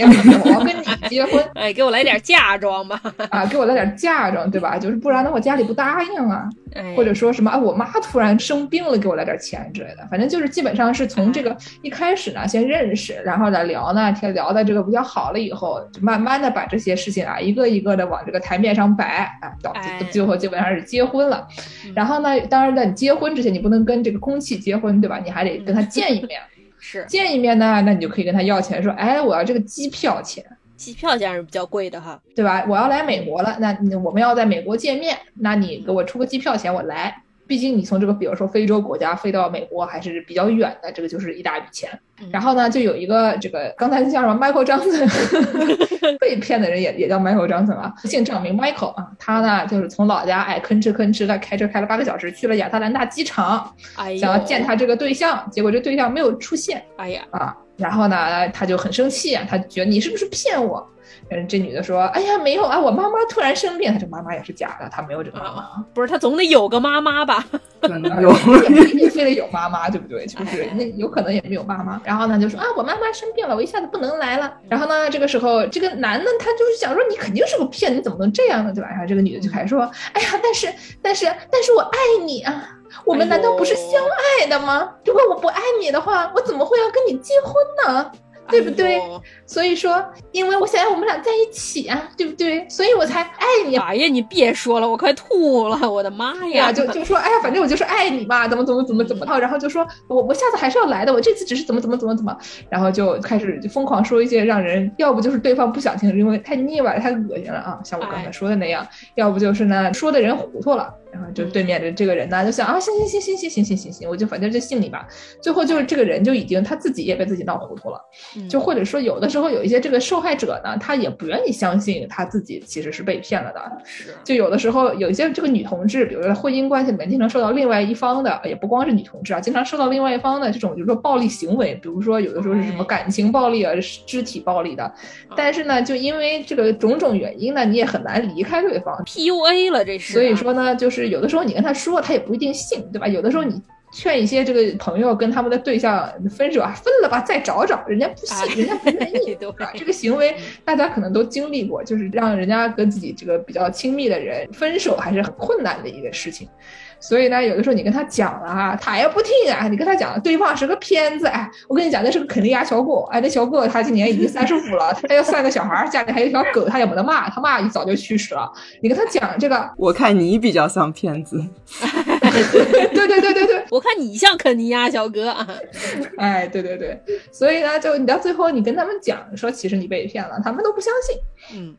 我要跟你结婚，[LAUGHS] 哎，给我来点嫁妆吧，啊，给我来点嫁妆，对吧？就是不然的话，[LAUGHS] 结家里不答应啊，哎或者说什么啊，我妈突然生病了，给我来点钱之类的。反正就是基本上是从这个一开始呢，先认识，然后呢聊呢，天聊的这个比较好了以后，就慢慢的把这些事情啊，一个一个的往这个台面上摆，啊，到哎最后基本上是结婚了。然后呢，当然在你结婚之前，你不能跟这个空气结婚，对吧？你还得跟他见一面。[LAUGHS] 是见一面呢，那你就可以跟他要钱，说，哎，我要这个机票钱，机票价是比较贵的哈。对吧？我要来美国了，那我们要在美国见面，那你给我出个机票钱，我来。毕竟你从这个比如说非洲国家飞到美国还是比较远的，这个就是一大笔钱。然后呢，就有一个这个刚才叫什么 Michael Johnson [LAUGHS] 被骗的人也也叫 Michael Johnson 啊，姓张名 Michael 啊，他呢就是从老家哎吭哧吭哧的开车开了八个小时去了亚特兰大机场，哎呦，想要见他这个对象，结果这对象没有出现哎呀，啊，然后呢他就很生气啊，他觉得你是不是骗我？嗯，这女的说：“哎呀，没有啊，我妈妈突然生病，她这妈妈也是假的，她没有这个妈妈。不是她总得有个妈妈吧？可能啊有也不一定非得有妈妈，对不对？就是那有可能也没有妈妈。然后呢，就说啊，我妈妈生病了，我一下子不能来了。然后呢，这个时候这个男的他就是想说，你肯定是个骗子，你怎么能这样呢？对吧？然后这个女的就开始说，哎呀，但是但是但是我爱你啊，我们难道不是相爱的吗？如果我不爱你的话，我怎么会要跟你结婚呢？对不对？哎所以说，因为我想要我们俩在一起啊，对不对？所以我才爱你啊。哎呀，你别说了，我快吐了，我的妈呀！呀，就就说，哎呀，反正我就是爱你嘛，怎么怎么怎么怎么套，然后就说我我下次还是要来的，我这次只是怎么怎么怎么怎么，然后就开始就疯狂说一些让人要不就是对方不想听，因为太腻歪了，太恶心了啊，像我刚才说的那样，要不就是呢说的人糊涂了，然后就对面的这个人呢就想啊，行行行行行行行行行，我就反正就信你吧，最后就是这个人就已经他自己也被自己闹糊涂了。嗯就或者说有的时候有一些这个受害者呢，他也不愿意相信他自己其实是被骗了的。是就有的时候有一些这个女同志，比如说婚姻关系里面经常受到另外一方的，也不光是女同志啊，经常受到另外一方的这种，比如说暴力行为，比如说有的时候是什么感情暴力啊、肢体暴力的。但是呢，就因为这个种种原因呢，你也很难离开对方。PUA 了，这是。啊所以，说呢，就是有的时候你跟他说，他也不一定信，对吧？有的时候你。劝一些这个朋友跟他们的对象分手啊，分了吧，再找找，人家不信，人家不愿意，对吧？这个行为大家可能都经历过，就是让人家跟自己这个比较亲密的人分手，还是很困难的一个事情。所以呢，有的时候你跟他讲了啊，他也不听啊。你跟他讲对方是个骗子，哎，我跟你讲，那是个肯尼亚小狗，哎，那小狗他今年已经三十五了，他要三个小孩，家里还有一条狗，他也没得骂，他妈一早就去世了。你跟他讲这个，[LAUGHS] 我看你比较像骗子。对对对对对，我看你像肯尼亚小哥啊。哎，对对对，所以呢，就你到最后你跟他们讲说，其实你被骗了，他们都不相信。嗯。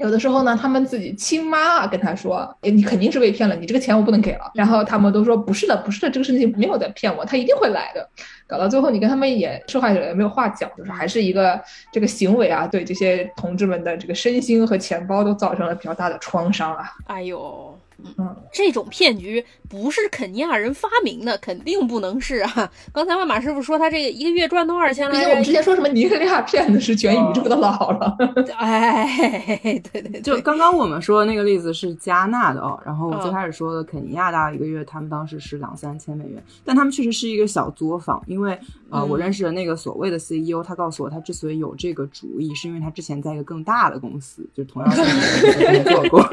有的时候呢，他们自己亲妈啊跟他说：“，你肯定是被骗了，你这个钱我不能给了。”然后他们都说：“不是的，不是的，这个事情没有在骗我，他一定会来的。”搞到最后，你跟他们也受害者也没有话讲，就是还是一个这个行为啊，对这些同志们的这个身心和钱包都造成了比较大的创伤啊。哎呦。嗯，这种骗局不是肯尼亚人发明的，肯定不能是啊！[LAUGHS] 刚才万马师傅说他这个一个月赚多少钱来着？毕竟我们之前说什么尼日利亚骗子是全宇宙的老了。[LAUGHS] 哎，对对对，就刚刚我们说的那个例子是加纳的哦，然后我最开始说的肯尼亚大概一个月，他们当时是两三千美元，但他们确实是一个小作坊，因为呃，嗯我认识的那个所谓的 CEO，他告诉我，他之所以有这个主意，是因为他之前在一个更大的公司，就同样是工作过。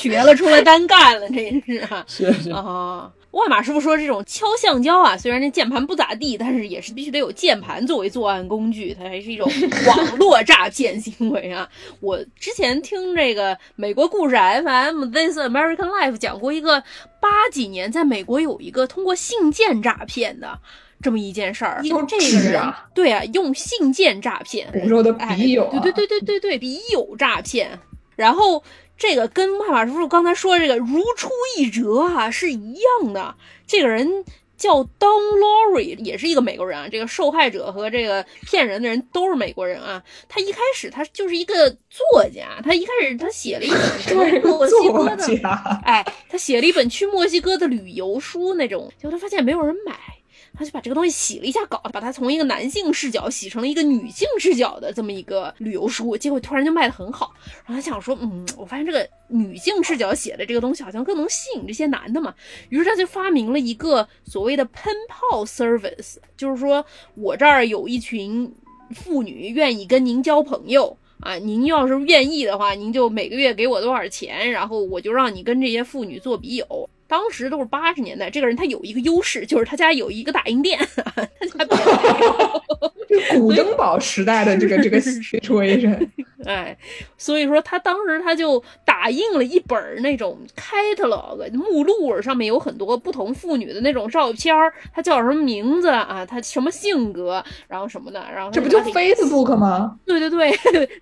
学了出来单干了，这是啊，[LAUGHS] 是是啊。万马师傅说，这种敲橡胶啊，虽然这键盘不咋地，但是也是必须得有键盘作为作案工具，它还是一种 [LAUGHS] 网络诈骗行为啊。我之前听这个美国故事 FM This American Life 讲过一个八几年在美国有一个通过信件诈骗的这么一件事儿，幼这个人对啊，用信件诈骗，古时候的哎笔友、啊对对对对对对，笔友诈骗。然后这个跟麦马叔叔刚才说这个如出一辙啊是一样的。这个人叫 Don Laurie，也是一个美国人啊。这个受害者和这个骗人的人都是美国人啊。他一开始他就是一个作家，他一开始他写了一本什么这个墨西哥的，家，哎，他写了一本去墨西哥的旅游书那种，结果他发现没有人买。他就把这个东西洗了一下稿，把它从一个男性视角洗成了一个女性视角的这么一个旅游书，结果突然就卖得很好。然后他想说，嗯，我发现这个女性视角写的这个东西好像更能吸引这些男的嘛。于是他就发明了一个所谓的喷炮 service，就是说我这儿有一群妇女愿意跟您交朋友。啊，您要是愿意的话，您就每个月给我多少钱，然后我就让你跟这些妇女做笔友。当时都是八十年代，这个人他有一个优势，就是他家有一个打印店，[LAUGHS] 他家别的没有。[LAUGHS] 古登堡时代的这个这个 situation，[LAUGHS] 哎，所以说他当时他就打印了一本那种 catalog 目录，上面有很多不同妇女的那种照片儿，她叫什么名字啊？她什么性格，然后什么的，然后这不就 Facebook 吗？对对对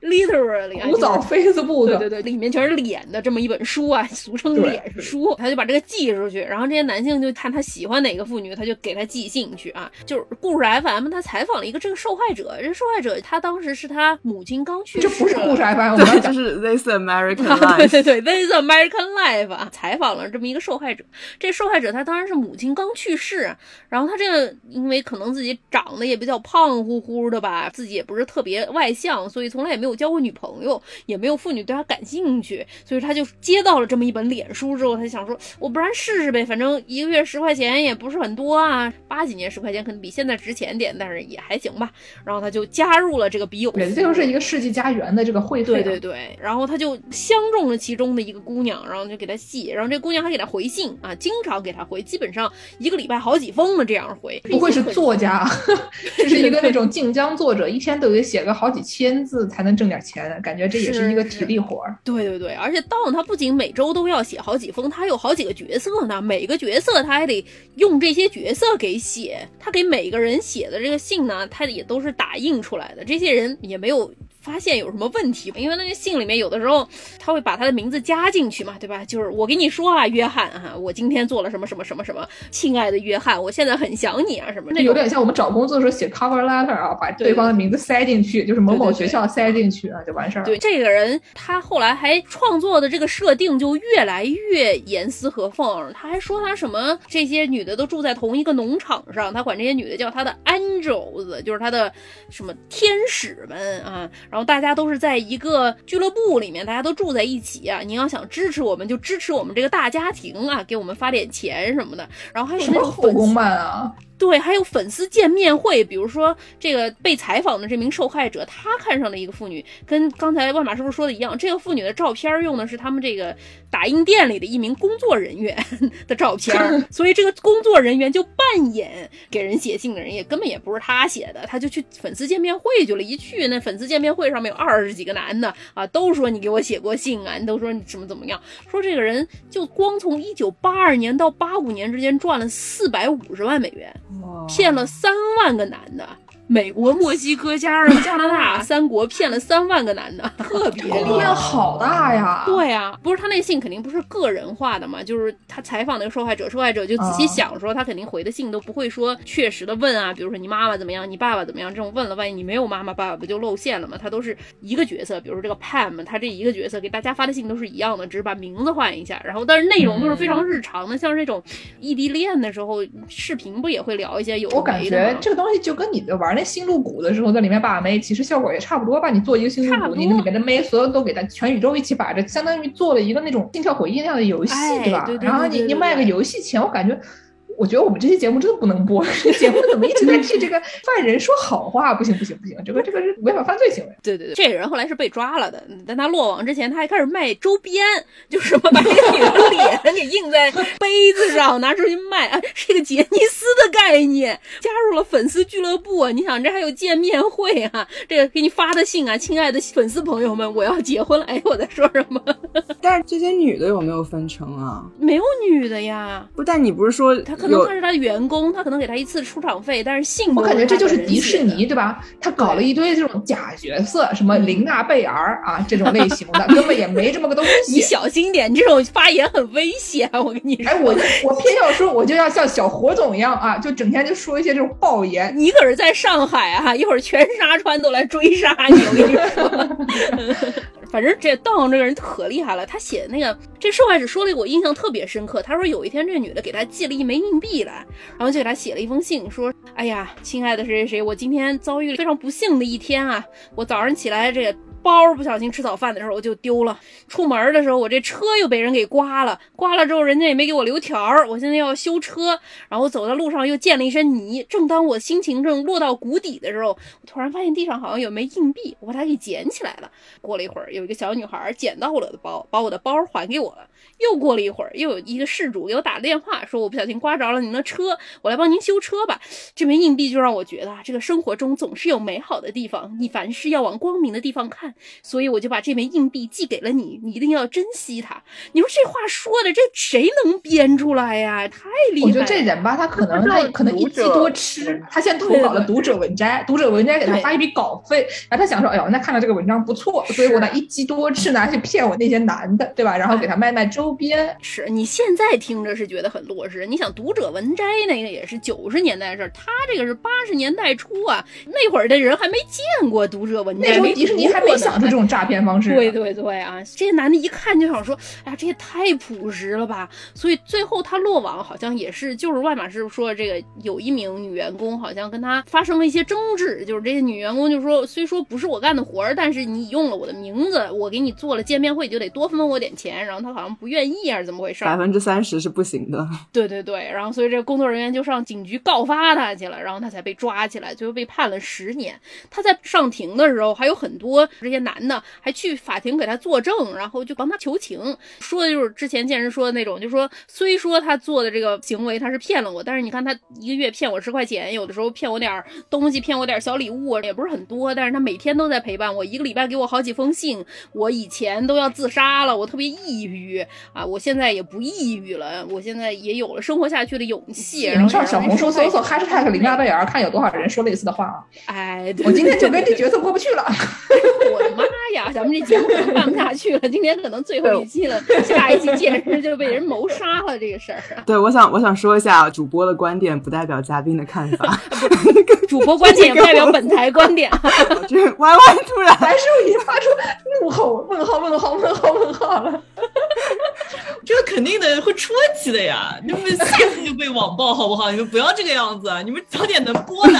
，literally 古早 Facebook，对对对，里面全是脸的这么一本书啊，俗称脸书，他就把这个寄出去，然后这些男性就看他喜欢哪个妇女，他就给他寄信去啊。就是故事 FM 他采访了一个这个受害者，这受害者他当时是他母亲刚去世，这不是故事 [LAUGHS] FM，对，就是 This American [LAUGHS] Life，对对对，This American Life 啊，采访了这么一个受害者，这受害者他当然是母亲刚去世，然后他这个因为可能自己长得也比较胖乎乎的吧，自己也不是特别外向，所以从来也没有交过女朋友，也没有妇女对他感兴趣，所以他就接到了这么一本脸书之后，他想说，我不然试试呗，反正一个月十块钱也不是很多啊，八几年十块钱可能比现在值钱点，但是也还行吧。然后他就加入了这个笔友，这就是一个世纪佳缘的这个会费。对对对，然后他就相中了其中的一个姑娘，然后就给他寄，然后这姑娘还给他回信啊，经常给他回，基本上一个礼拜好几封的这样回。不愧是作家，[LAUGHS] 这是一个那种晋江作者，一天都得写个好几千字才能挣点钱，感觉这也是一个体力活。对对对，而且当他不仅每周都要写好几封，他有好几个角色呢，每个角色他还得用这些角色给写，他给每个人写的这个信呢，他也都是打印出来的，这些人也没有。发现有什么问题？因为那个信里面有的时候他会把他的名字加进去嘛，对吧？就是我跟你说啊，约翰啊，我今天做了什么什么什么什么，亲爱的约翰，我现在很想你啊，什么？那有点像我们找工作的时候写 cover letter 啊，把对方的名字塞进去，就是某某学校塞进去啊，就完事儿。对这个人，他后来还创作的这个设定就越来越严丝合缝。他还说他什么这些女的都住在同一个农场上，他管这些女的叫他的 angels，就是他的什么天使们啊，然后。大家都是在一个俱乐部里面，大家都住在一起啊。你要想支持我们，就支持我们这个大家庭啊，给我们发点钱什么的。然后还有那种后宫漫啊。对，还有粉丝见面会，比如说这个被采访的这名受害者，他看上了一个妇女，跟刚才万马师傅说的一样，这个妇女的照片用的是他们这个打印店里的一名工作人员 [LAUGHS] 的照片，[LAUGHS] 所以这个工作人员就扮演给人写信的人，也根本也不是他写的，他就去粉丝见面会去了。一去那粉丝见面会上面有二十几个男的啊，都说你给我写过信啊，你都说你怎么怎么样，说这个人就光从一九八二年到八五年之间赚了四百五十万美元。骗了三万个男的。美国、墨西哥加上 [LAUGHS] 加拿大三国骗了三万个男的，[LAUGHS] 特别利量好大呀！对呀，不是他那信肯定不是个人化的嘛，就是他采访那个受害者，受害者就仔细想说，他肯定回的信都不会说确实的问啊，比如说你妈妈怎么样，你爸爸怎么样这种问了，万一你没有妈妈爸爸不就露馅了吗？他都是一个角色，比如说这个 Pam，他这一个角色给大家发的信都是一样的，只是把名字换一下，然后但是内容都是非常日常的，像这种异地恋的时候，视频不也会聊一些有我感觉这个东西就跟你的玩那星露谷的时候在里面把妹，其实效果也差不多吧。你做一个星露谷，你里面的妹所有都给它全宇宙一起摆着，相当于做了一个那种心跳回忆那样的游戏，对吧？然后你你卖个游戏钱，我感觉。我觉得我们这期节目真的不能播，[LAUGHS] 这节目怎么一直在替这个犯人说好话？不行不行不行，这个这个是违法犯罪行为。对对对，这人后来是被抓了的，但他落网之前，他还开始卖周边，就是什么把这个女的脸 [LAUGHS] 给印在杯子上，拿出去卖，啊，是一个杰尼斯的概念。加入了粉丝俱乐部，你想这还有见面会啊？这个给你发的信啊，亲爱的粉丝朋友们，我要结婚了。哎，我在说什么？但是这些女的有没有分成啊？没有女的呀。不，但你不是说他可。可能他是他的员工，他可能给他一次出场费，但是信我感觉这就是迪士尼对吧？他搞了一堆这种假角色，什么琳娜贝尔啊这种类型的，[LAUGHS] 根本也没这么个东西。你小心点，这种发言很危险，我跟你说。哎，我我偏要说，我就要像小火总一样啊，就整天就说一些这种爆言。你可是在上海啊，一会儿全沙川都来追杀你，我跟你说。[LAUGHS] 反正这道上这个人可厉害了，他写的那个这受害者说了一个我印象特别深刻。他说有一天这女的给他寄了一枚硬币来，然后就给他写了一封信，说：“哎呀，亲爱的谁谁谁，我今天遭遇了非常不幸的一天啊！我早上起来这个。”包不小心吃早饭的时候我就丢了，出门的时候我这车又被人给刮了，刮了之后人家也没给我留条儿，我现在要修车，然后走在路上又溅了一身泥。正当我心情正落到谷底的时候，我突然发现地上好像有枚硬币，我把它给捡起来了。过了一会儿，有一个小女孩捡到了我的包，把我的包还给我了。又过了一会儿，又有一个事主给我打了电话，说我不小心刮着了您的车，我来帮您修车吧。这枚硬币就让我觉得啊，这个生活中总是有美好的地方，你凡事要往光明的地方看。所以我就把这枚硬币寄给了你，你一定要珍惜它。你说这话说的，这谁能编出来呀？太厉害！我觉得这人吧，他可能他可能一鸡多吃，他先投稿了读者文摘，读者文摘给他发一笔稿费，然后他想说，哎呦，那看到这个文章不错，所以我呢一鸡多吃拿去骗我那些男的，对吧？然后给他卖卖周边。是你现在听着是觉得很落实，你想读者文摘那个也是九十年代的事儿，他这个是八十年代初啊，那会儿的人还没见过读者文摘，那时候迪士尼还没想出这种诈骗方式。对对对啊，这些男的一看就想说，哎呀，这也太朴实了吧！所以最后他落网好像也是，就是外马师傅说这个有一名女员工好像跟他发生了一些争执，就是这些女员工就说，虽说不是我干的活儿，但是你用了我的名字，我给你做了见面会，就得多分我点钱。然后他好像不愿意还是。怎么回事？百分之三十是不行的。对对对，然后所以这个工作人员就上警局告发他去了，然后他才被抓起来，最后被判了十年。他在上庭的时候，还有很多这些男的还去法庭给他作证，然后就帮他求情，说的就是之前见人说的那种，就说虽说他做的这个行为他是骗了我，但是你看他一个月骗我十块钱，有的时候骗我点东西，骗我点小礼物，也不是很多，但是他每天都在陪伴我，一个礼拜给我好几封信。我以前都要自杀了，我特别抑郁啊，我现在。也不抑郁了，我现在也有了生活下去的勇气。然后上小红书搜索 #hashtag 林大贝尔，看有多少人说类似的话啊！哎，我今天就跟这角色过不去了。[LAUGHS] 呀，咱们这节目办不下去了，今天可能最后一期了，下一期见识就被人谋杀了这个事儿。对，我想我想说一下，主播的观点不代表嘉宾的看法，[LAUGHS] 主播观点也不代表本台观点。[LAUGHS] 这歪歪突然，还是已经发出怒吼问号问号问号问号了。[LAUGHS] 这个肯定的会出问题的呀！你们下次就被网暴好不好？你们不要这个样子，你们早点能播的。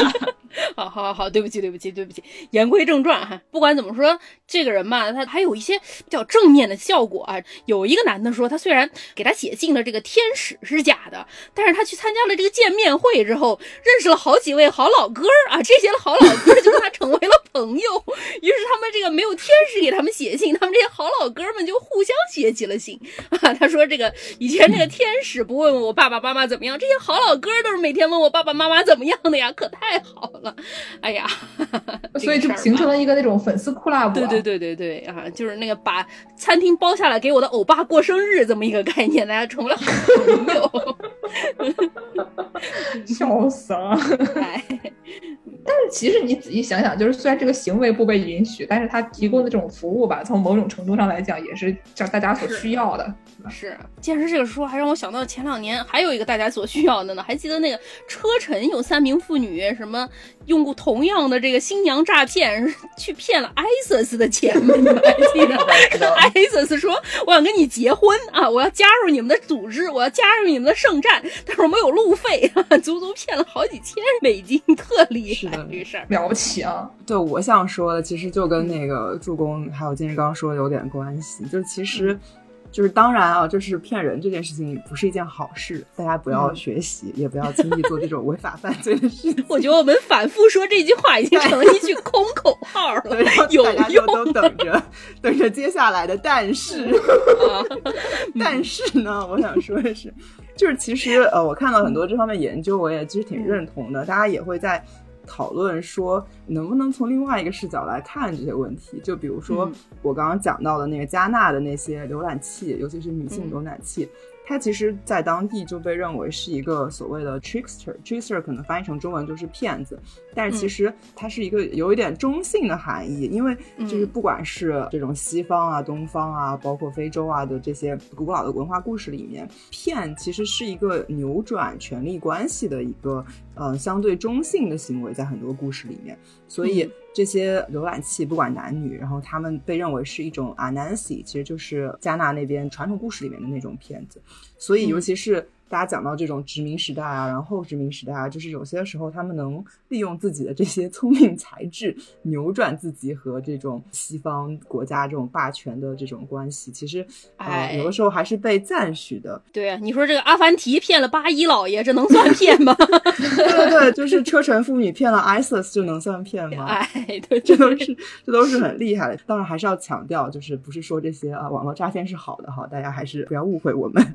[LAUGHS] 好好好，对不起对不起对不起。言归正传哈，不管怎么说，这个人吧，他还有一些比较正面的效果啊。有一个男的说，他虽然给他写信的这个天使是假的，但是他去参加了这个见面会之后，认识了好几位好老哥儿啊。这些好老哥儿就跟他成为了朋友，于是他们这个没有天使给他们写信，他们这些好老哥们就互相写起了信啊。他说这个以前那个天使不问问我爸爸妈妈怎么样，这些好老哥儿都是每天问我爸爸妈妈怎么样的呀，可太好了。哎呀，[LAUGHS] 所以就形成了一个那种粉丝库拉对对对对对啊，就是那个把餐厅包下来给我的欧巴过生日这么一个概念，大家成为了好朋友，[LAUGHS] [LAUGHS] 笑死了。但是其实你仔细想想，就是虽然这个行为不被允许，但是他提供的这种服务吧，从某种程度上来讲，也是叫大家所需要的。是，健身这个书还让我想到前两年还有一个大家所需要的呢，还记得那个车臣有三名妇女什么用过同样的这个新娘诈骗去骗了 ISIS 的钱吗？你们还记得？ISIS 说我想跟你结婚啊，我要加入你们的组织，我要加入你们的圣战，但是我没有路费，足足骗了好几千美金，特厉害。这个事儿了不起啊！对，我想说的其实就跟那个助攻还有金日刚说的有点关系，就其实。就是当然啊，就是骗人这件事情不是一件好事，大家不要学习，也不要轻易做这种违法犯罪的事情。我觉得我们反复说这句话已经成了一句空口号了，有用。都等着，等着接下来的。但是，[LAUGHS] 但是呢，我想说的是，就是其实呃，我看到很多这方面研究，我也其实挺认同的。大家也会在。讨论说能不能从另外一个视角来看这些问题，就比如说我刚刚讲到的那个加纳的那些浏览器，尤其是女性浏览器。它其实，在当地就被认为是一个所谓的 trickster，trickster 可能翻译成中文就是骗子，但是其实它是一个有一点中性的含义，因为就是不管是这种西方啊、东方啊，包括非洲啊的这些古老的文化故事里面，骗其实是一个扭转权力关系的一个呃相对中性的行为，在很多故事里面，所以。这些浏览器不管男女，然后他们被认为是一种 Anansi，其实就是加纳那边传统故事里面的那种片子。所以，尤其是大家讲到这种殖民时代啊，然后后殖民时代啊，就是有些时候他们能利用自己的这些 [LAUGHS] 聪明才智，扭转自己和这种西方国家这种霸权的这种关系。其实，呃，哎有的时候还是被赞许的。对啊，你说这个阿凡提骗了八一老爷，这能算骗吗？[LAUGHS] 对对对，就是车臣妇女骗了 ISIS 就能算骗吗？哎，对，这都是这都是很厉害的。当然还是要强调，就是不是说这些啊网络诈骗是好的哈，大家还是不要误会我们。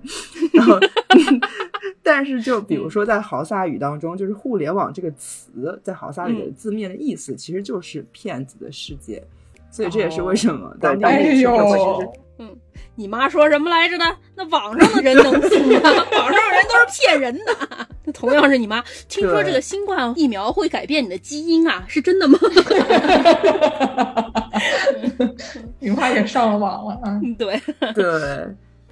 然后 [LAUGHS] [LAUGHS] 但是就比如说在豪萨语当中，就是互联网这个词在豪萨语的字面的意思其实就是骗子的世界，所以这也是为什么当地哎那个社会其实呦，嗯，你妈说什么来着的？那网上的人能信吗？[LAUGHS] 网上人都是骗人的。那同样是你妈，听说这个新冠疫苗会改变你的基因啊？是真的吗？你妈也上了网了啊！嗯对，对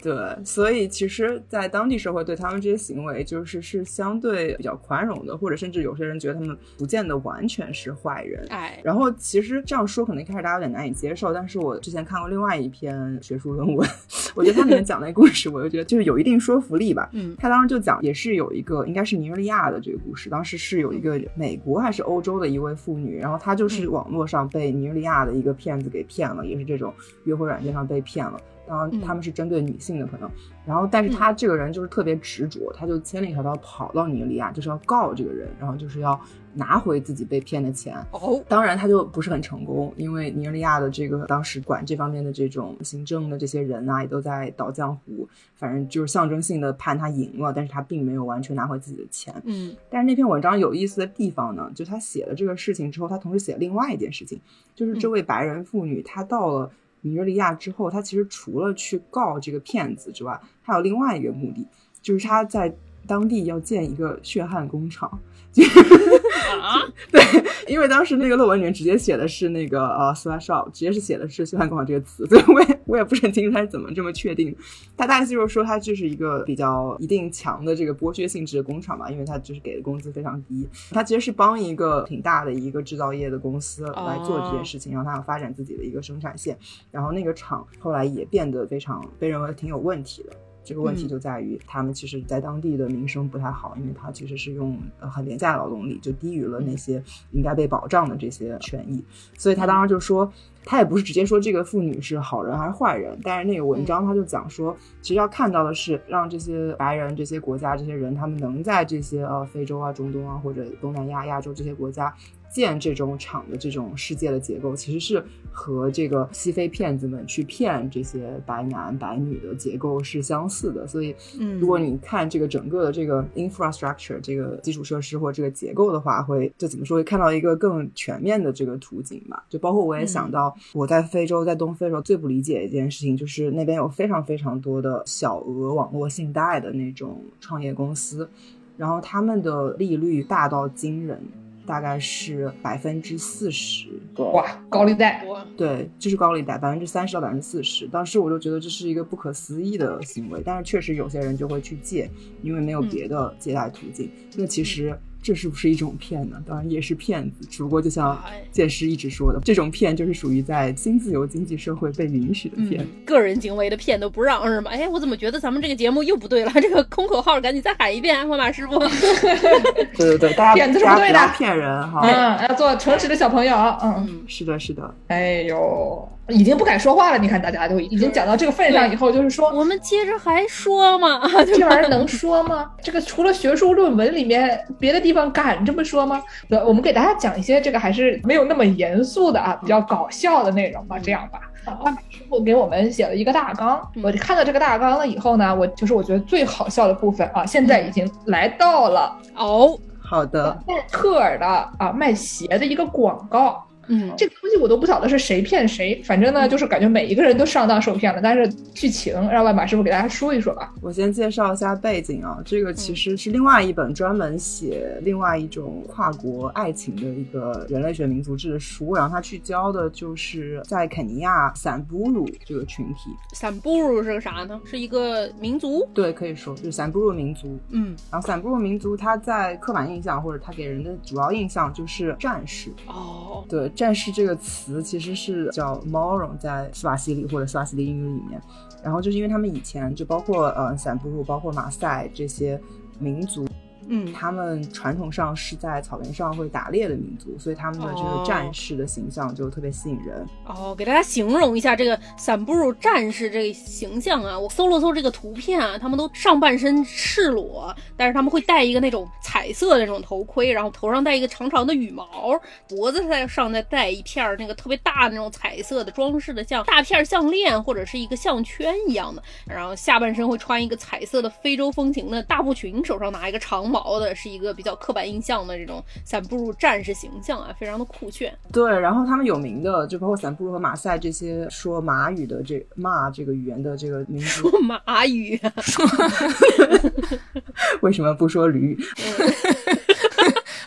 对，所以其实，在当地社会对他们这些行为，就是是相对比较宽容的，或者甚至有些人觉得他们不见得完全是坏人。哎，然后其实这样说可能一开始大家有点难以接受，但是我之前看过另外一篇学术论文，[LAUGHS] 我觉得它里面讲那故事，我就觉得就是有一定说服力吧。嗯他当时就讲，也是有一个应该是尼日利亚的这个故事，当时是有一个美国还是欧洲的一位妇女，然后她就是网络上被尼日利亚的一个骗子给骗了，也是这种约会软件上被骗了。当然，他们是针对女性的可能，然后但是他这个人就是特别执着，他就千里迢迢跑到尼日利亚，就是要告这个人，然后就是要拿回自己被骗的钱。哦，当然，他就不是很成功，因为尼日利亚的这个当时管这方面的这种行政的这些人啊，也都在倒江湖，反正就是象征性的判他赢了，但是他并没有完全拿回自己的钱。嗯但是那篇文章有意思的地方呢，就他写了这个事情之后，他同时写了另外一件事情，就是这位白人妇女，她到了尼日利亚之后，他其实除了去告这个骗子之外，还有另外一个目的，就是他在当地要建一个血汗工厂。[LAUGHS] 啊，[LAUGHS] 对，因为当时那个论文里面直接写的是那个呃 sweatshop，直接是写的是血汗工厂这个词，所以我也我也不是很清楚他是怎么这么确定。他大概就是说，它就是一个比较一定强的这个剥削性质的工厂嘛，因为它就是给的工资非常低。他其实是帮一个挺大的一个制造业的公司来做这件事情，然后他要发展自己的一个生产线，然后那个厂后来也变得非常被认为挺有问题的。这个问题就在于，他们其实，在当地的名声不太好，因为他其实是用呃很廉价的劳动力，就低于了那些应该被保障的这些权益。所以他当时就说，他也不是直接说这个妇女是好人还是坏人，但是那个文章他就讲说，其实要看到的是，让这些白人、这些国家、这些人，他们能在这些呃非洲啊、中东啊或者东南亚、亚洲这些国家。建这种厂的这种世界的结构，其实是和这个西非骗子们去骗这些白男白女的结构是相似的。所以，嗯如果你看这个整个的这个 infrastructure 这个基础设施或这个结构的话，会就怎么说会看到一个更全面的这个图景吧。就包括我也想到，我在非洲，在东非的时候最不理解一件事情，就是那边有非常非常多的小额网络信贷的那种创业公司，然后他们的利率大到惊人。大概是百分之四十，哇，高利贷，对，就是高利贷，百分之三十到百分之四十。当时我就觉得这是一个不可思议的行为，但是确实有些人就会去借，因为没有别的借贷途径。那其实这是不是一种骗呢？当然也是骗子，只不过就像哎剑师一直说的，这种骗就是属于在新自由经济社会被允许的骗。嗯，个人行为的骗都不让是吗？哎，我怎么觉得咱们这个节目又不对了？这个空口号赶紧再喊一遍，万马师傅。[LAUGHS] 对对对，大家骗子是不对的大家骗人哈。嗯，要做诚实的小朋友，嗯，嗯，是的，是的，哎呦，已经不敢说话了。你看，大家都已经讲到这个份上以后，就是说，我们接着还说嘛，[LAUGHS] 这玩意儿能说吗？[LAUGHS] 这个除了学术论文里面，别的地方敢这么说吗？对，我们给大家讲一些这个还是没有那么严肃的啊，比较搞笑的内容吧。这样吧，万马师傅给我们写了一个大纲，我看到这个大纲了以后呢，我就是我觉得最好笑的部分啊，现在已经来到了哦，好的，耐克尔的啊卖鞋的一个广告。嗯，这个东西我都不晓得是谁骗谁，反正呢，就是感觉每一个人都上当受骗了。但是剧情让万马师傅给大家说一说吧。我先介绍一下背景啊，这个其实是另外一本专门写另外一种跨国爱情的一个人类学民族志的书，然后他聚焦的就是在肯尼亚散布鲁这个群体，散布鲁是个啥呢？是一个民族。对，可以说就是散布鲁民族。嗯，然后散布鲁民族，他在刻板印象或者他给人的主要印象就是战士，哦，对战士这个词其实是叫 moron，在斯瓦西里或者斯瓦西里英语里面。然后就是因为他们以前就包括呃散布鲁、包括马赛这些民族。嗯，他们传统上是在草原上会打猎的民族，所以他们的这个战士的形象就特别吸引人。哦，给大家形容一下这个散布鲁战士这个形象啊，我搜了搜这个图片啊，他们都上半身赤裸，但是他们会戴一个那种彩色的那种头盔，然后头上戴一个长长的羽毛，脖子在上再戴一片那个特别大的那种彩色的装饰的，像大片项链或者是一个项圈一样的，然后下半身会穿一个彩色的非洲风情的大布裙，手上拿一个长。毛的是一个比较刻板印象的这种散步路战士形象啊，非常的酷炫。对，然后他们有名的就包括散步路和马赛这些说马语的这骂这个语言的这个民族。说马语？[LAUGHS] 为什么不说驴？[LAUGHS]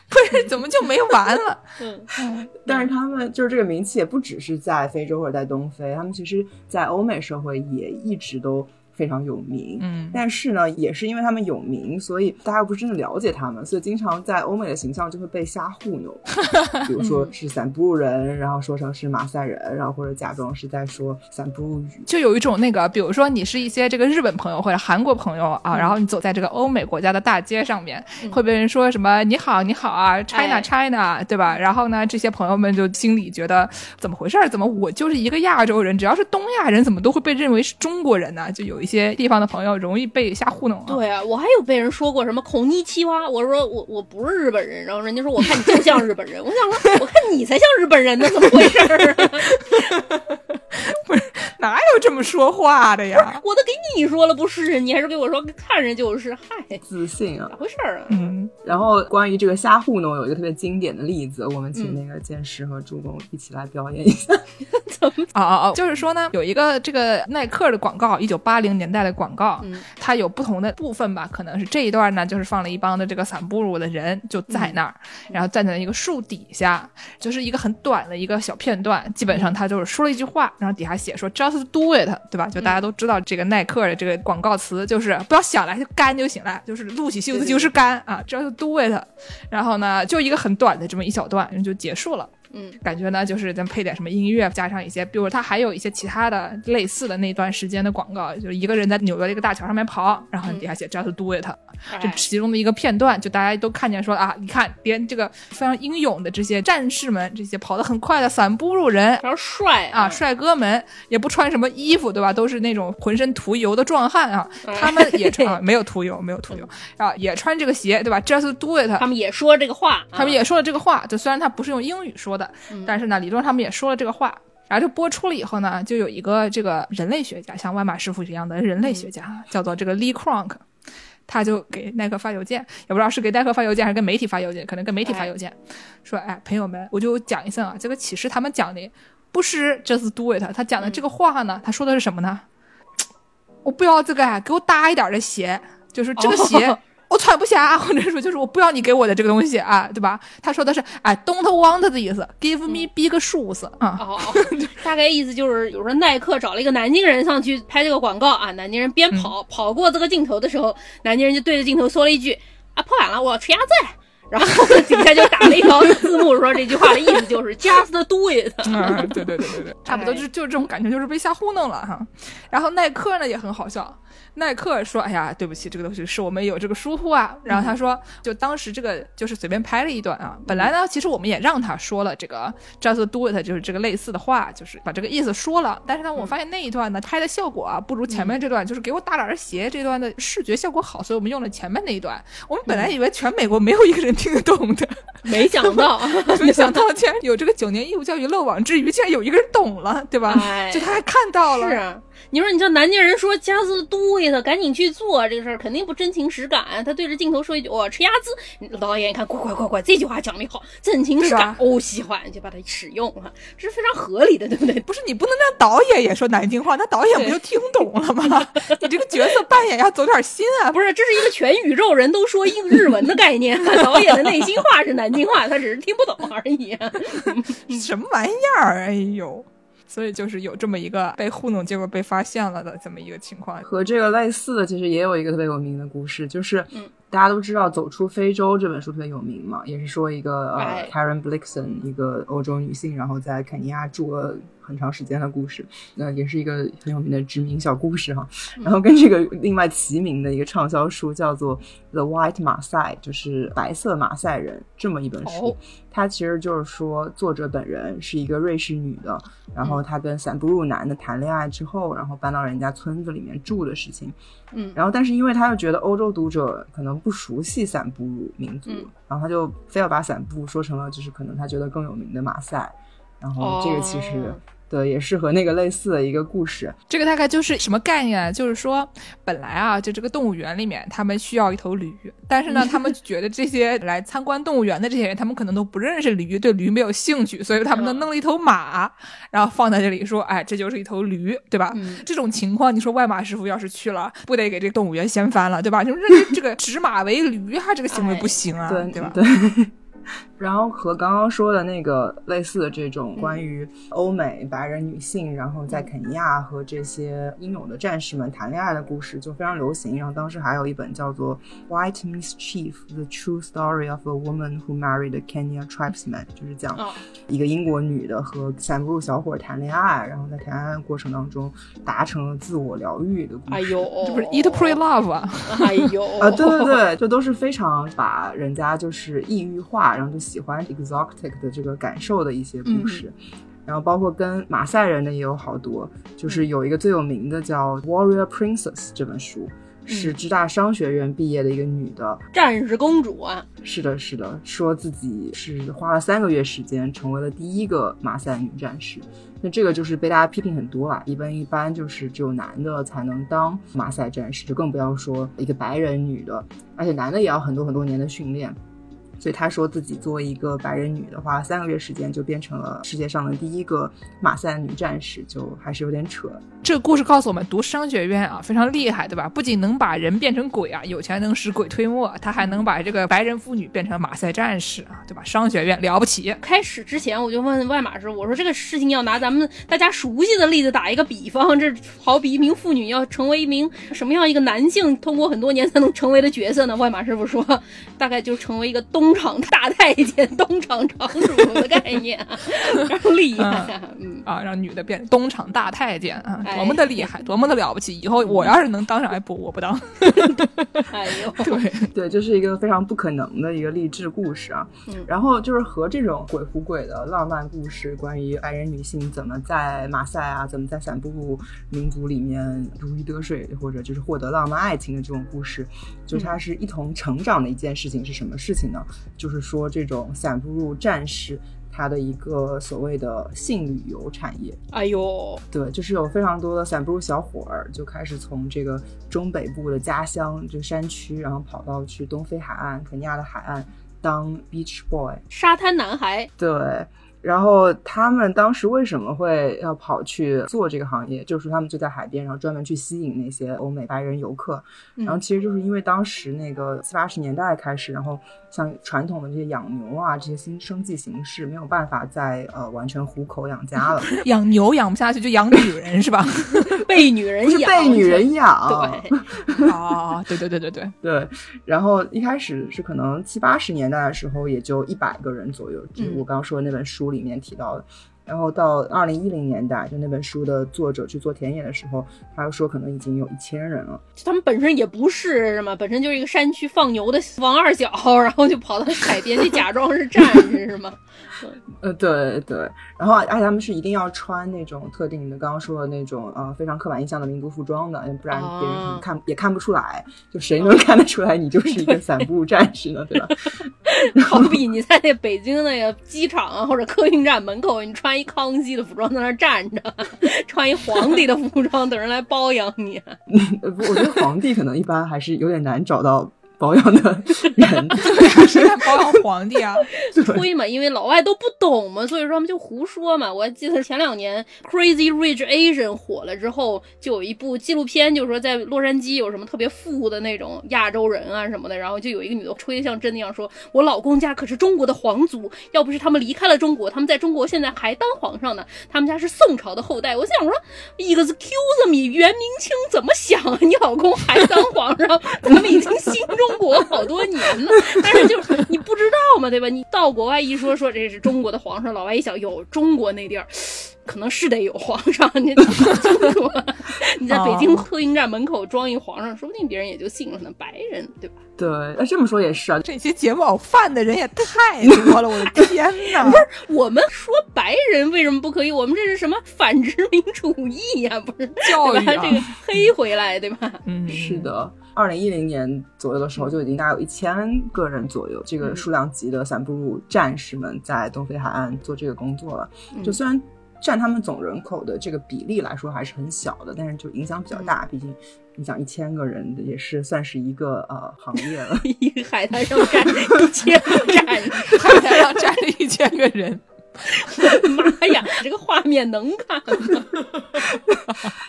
不是，怎么就没完了？嗯，但是他们就是这个名气也不只是在非洲或者在东非，他们其实在欧美社会也一直都。非常有名，嗯，但是呢，也是因为他们有名，所以大家不是真的了解他们，所以经常在欧美的形象就会被瞎糊弄，[LAUGHS] 比如说是散步人，然后说成是马赛人，然后或者假装是在说散步语，就有一种那个，比如说你是一些这个日本朋友或者韩国朋友啊，然后你走在这个欧美国家的大街上面，会被人说什么你好你好啊，China China，对吧？然后呢，这些朋友们就心里觉得怎么回事？怎么我就是一个亚洲人，只要是东亚人，怎么都会被认为是中国人呢？就有。一些地方的朋友容易被瞎糊弄啊。对啊，我还有被人说过什么“孔尼奇蛙”，我说我我不是日本人，然后人家说我看你就像日本人，我想说我看你才像日本人呢，怎么回事啊？[LAUGHS] [LAUGHS] 不是哪有这么说话的呀？我都给你说了不是，[LAUGHS] 你还是给我说看着就是，[LAUGHS] 嗨，自信啊，咋回事啊？嗯。然后关于这个瞎糊弄，有一个特别经典的例子，我们请那个剑师和助攻一起来表演一下。怎么？哦哦哦，就是说呢，有一个这个耐克的广告，一九八零。年代的广告，它有不同的部分吧？可能是这一段呢，就是放了一帮的这个散步路的人就在那儿，然后站在一个树底下，就是一个很短的一个小片段。基本上他就是说了一句话，然后底下写说 “just do it”，对吧？就大家都知道这个耐克的这个广告词就是不要想了，就干就行了，就是撸起袖子就是干啊，“just do it”。然后呢，就一个很短的这么一小段，就结束了。嗯，感觉呢，就是咱配点什么音乐，加上一些，比如他还有一些其他的类似的那段时间的广告，就是一个人在纽约的一个大桥上面跑，然后底下写 “just do it”，这其中的一个片段，就大家都看见说啊，你看连这个非常英勇的这些战士们，这些跑得很快的散步路人，非常帅啊，帅哥们也不穿什么衣服，对吧？都是那种浑身涂油的壮汉啊，他们也穿，[LAUGHS] 没有涂油，没有涂油。啊，也穿这个鞋，对吧？“just do it”，他们也说这个话，他们也说了这个话，就虽然他不是用英语说的，但是呢。李忠他们也说了这个话，然后就播出了以后呢，就有一个这个人类学家，像万马师傅一样的人类学家，[LAUGHS] 叫做这个 Lee Kronk，他就给耐克发邮件，也不知道是给耐克发邮件还是跟媒体发邮件，可能跟媒体发邮件，说，哎，朋友们，我就讲一声啊，这个其实他们讲的不是 just do it，他讲的这个话呢，他说的是什么呢？[TSK] 我不要这个，给我大一点的鞋，就是这个鞋。我穿不下，或者说就是我不要你给我的这个东西啊，对吧？他说的是哎，don't want 的意思，give me big shoes 啊。哦，[LAUGHS] 大概意思就是，比如说耐克找了一个南京人上去拍这个广告啊，南京人边跑跑过这个镜头的时候，南京人就对着镜头说了一句啊，破碗了，我要吃鸭子。然后底下就打了一条字幕，说这句话的意思就是 just do it。嗯，对对对对对，差不多就就是这种感觉，就是被瞎糊弄了哈。然后耐克呢也很好笑。耐克说：“哎呀，对不起，这个东西是我们有这个疏忽啊。”然后他说：“就当时这个就是随便拍了一段啊。本来呢，其实我们也让他说了这个 ‘just do it’，就是这个类似的话，就是把这个意思说了。但是呢，我发现那一段呢拍的效果啊不如前面这段，就是给我大点儿鞋这段的视觉效果好，所以我们用了前面那一段。我们本来以为全美国没有一个人听得懂的，没想到，[LAUGHS] 没想到竟然有这个九年义务教育漏网之鱼，竟然有一个人懂了，对吧？就他还看到了。”是。你说，你叫南京人说加字对的，赶紧去做这个事儿，肯定不真情实感。他对着镜头说一句：“我吃鸭子。”导演一看，快快快快，这句话讲的好，真情实感，哦，喜欢就把它使用了，这是非常合理的，对不对？不是你不能让导演也说南京话，那导演不就听懂了吗？你这个角色扮演要走点心啊！[LAUGHS] 不是，这是一个全宇宙人都说英日文的概念，导演的内心话是南京话，他只是听不懂而已。[LAUGHS] 什么玩意儿？哎呦！所以就是有这么一个被糊弄，结果被发现了的这么一个情况。和这个类似的，其实也有一个特别有名的故事，就是大家都知道《走出非洲》这本书特别有名嘛，也是说一个呃哎 Karen Blixen 一个欧洲女性，然后在肯尼亚住了很长时间的故事，那也是一个很有名的殖民小故事哈。[LAUGHS] 然后跟这个另外齐名的一个畅销书叫做《The White 马赛》，就是白色马赛人这么一本书。哦它其实就是说，作者本人是一个瑞士女的，然后她跟散布鲁男的谈恋爱之后，然后搬到人家村子里面住的事情。嗯然后但是因为她又觉得欧洲读者可能不熟悉散布鲁民族，嗯然后她就非要把散步说成了就是可能她觉得更有名的马赛。然后这个其实、哦对也是和那个类似的一个故事。这个大概就是什么概念啊？就是说，本来啊，就这个动物园里面，他们需要一头驴，但是呢，[LAUGHS] 他们觉得这些来参观动物园的这些人，他们可能都不认识驴，对驴没有兴趣，所以他们就弄了一头马，然后放在这里说，哎，这就是一头驴，对吧？嗯这种情况，你说外马师傅要是去了，不得给这个动物园掀翻了，对吧？就认为这个 [LAUGHS] 指马为驴，他这个行为不行啊，对对吧？对。然后和刚刚说的那个类似的这种关于欧美白人女性，然后在肯尼亚和这些英勇的战士们谈恋爱的故事就非常流行。然后当时还有一本叫做《White Mischief: The True Story of a Woman Who Married a Kenya Tribesman》，就是讲哦一个英国女的和散布鲁小伙谈恋爱，然后在谈恋爱的过程当中达成了自我疗愈的故事。哎呦，[LAUGHS] 这不是 Eat Pray Love 啊？哎呦啊，对对对，就都是非常把人家就是异域化，然后就喜欢 exotic 的这个感受的一些故事。然后包括跟马赛人的也有好多，就是有一个最有名的叫《Warrior Princess》这本书，是芝大商学院毕业的一个女的，战士公主啊，是的，是的，说自己是花了三个月时间成为了第一个马赛女战士。那这个就是被大家批评很多啦，一般一般就是只有男的才能当马赛战士，就更不要说一个白人女的，而且男的也要很多很多年的训练。所以他说自己作为一个白人女的话，三个月时间就变成了世界上的第一个马赛女战士，就还是有点扯。这个故事告诉我们，读商学院啊非常厉害，对吧？不仅能把人变成鬼啊，有钱能使鬼推磨，他还能把这个白人妇女变成马赛战士啊，对吧？商学院了不起。开始之前我就问外马师，我说这个事情要拿咱们大家熟悉的例子打一个比方，这好比一名妇女要成为一名什么样一个男性，通过很多年才能成为的角色呢？外马师傅说，大概就成为一个东厂大太监、东厂厂主的概念，[LAUGHS] 啊厉害啊，嗯。啊，让女的变东厂大太监啊，哎多么的厉害，[LAUGHS] 多么的了不起！以后我要是能当上，哎不，我不当。[LAUGHS] 哎呦，对，对，这是一个非常不可能的一个励志故事啊。嗯然后就是和这种鬼狐鬼的浪漫故事，关于白人女性怎么在马赛啊，怎么在散布鲁民族里面如鱼得水，或者就是获得浪漫爱情的这种故事，就它是一同成长的一件事情是什么事情呢？就是说这种散步入战士。它的一个所谓的性旅游产业，哎呦，对，就是有非常多的散布鲁小伙儿就开始从这个中北部的家乡，这个山区，然后跑到去东非海岸、肯尼亚的海岸当 beach boy。沙滩男孩，对，然后他们当时为什么会要跑去做这个行业？就是他们就在海边，然后专门去吸引那些欧美白人游客。然后其实就是因为当时那个七八十年代开始，然后像传统的这些养牛啊这些新生计形式没有办法再呃完全糊口养家了，[LAUGHS] 养牛养不下去就养女人是吧？[LAUGHS] 被女人不是养，被女人养。[LAUGHS] 对，哦，对对对对对，对，然后一开始是可能七八十年代的时候，也就一百个人左右，就是我刚刚说的那本书里面提到的。然后到二零一零年代，就那本书的作者去做田野的时候，他又说可能已经有一千人了。他们本身也不是什么，本身就是一个山区放牛的王二小，然后就跑到海边去假装是战士，是吗？呃，对对，然后而且他们是一定要穿那种特定的，刚刚说的那种呃非常刻板印象的民族服装的，不然别人可能看、也看不出来，就谁能看得出来你就是一个散步战士呢，对吧？[LAUGHS] 好比你在那北京那个机场啊或者客运站门口，你穿一康熙的服装在那儿站着，[LAUGHS] 穿一皇帝的服装等人来包养你。[LAUGHS] 我觉得皇帝可能一般还是有点难找到保养的人。[LAUGHS] 谁在保养皇帝啊？[LAUGHS] 吹嘛，因为老外都不懂嘛，所以说他们就胡说嘛。我还记得前两年《Crazy Rich Asian》火了之后，就有一部纪录片，就是说在洛杉矶有什么特别富的那种亚洲人啊什么的，然后就有一个女的吹得像真的一样说：“我老公家可是中国的皇族，要不是他们离开了中国，他们在中国现在还当皇上呢。他们家是宋朝的后代。”我想说，Excuse me，元明清怎么想啊？你老公还当皇上，咱们已经心中国好多年呢，[LAUGHS] 但是就是你不知道嘛，对吧？你到国外一说说这是中国的皇上，老外一想，有，中国那地儿。可能是得有皇上，你搞清楚。你在北京客运站门口装一皇上，说不定别人也就信了呢。白人，对吧？对，那这么说也是啊。这些节目犯的人也太多了，我的天哪！不是我们说白人为什么不可以？我们这是什么反殖民主义呀？不是教育这个黑回来，对吧？嗯，是的。二零一零年左右的时候，就已经大概有一千个人左右，这个数量级的散布战士们在东非海岸做这个工作了。就虽然。占他们总人口的这个比例来说还是很小的，但是就影响比较大。毕竟你想一千个人也是算是一个呃行业了。一个海滩上站一千个站，海滩上站着一千个人。[LAUGHS] 妈呀，这个画面能看吗？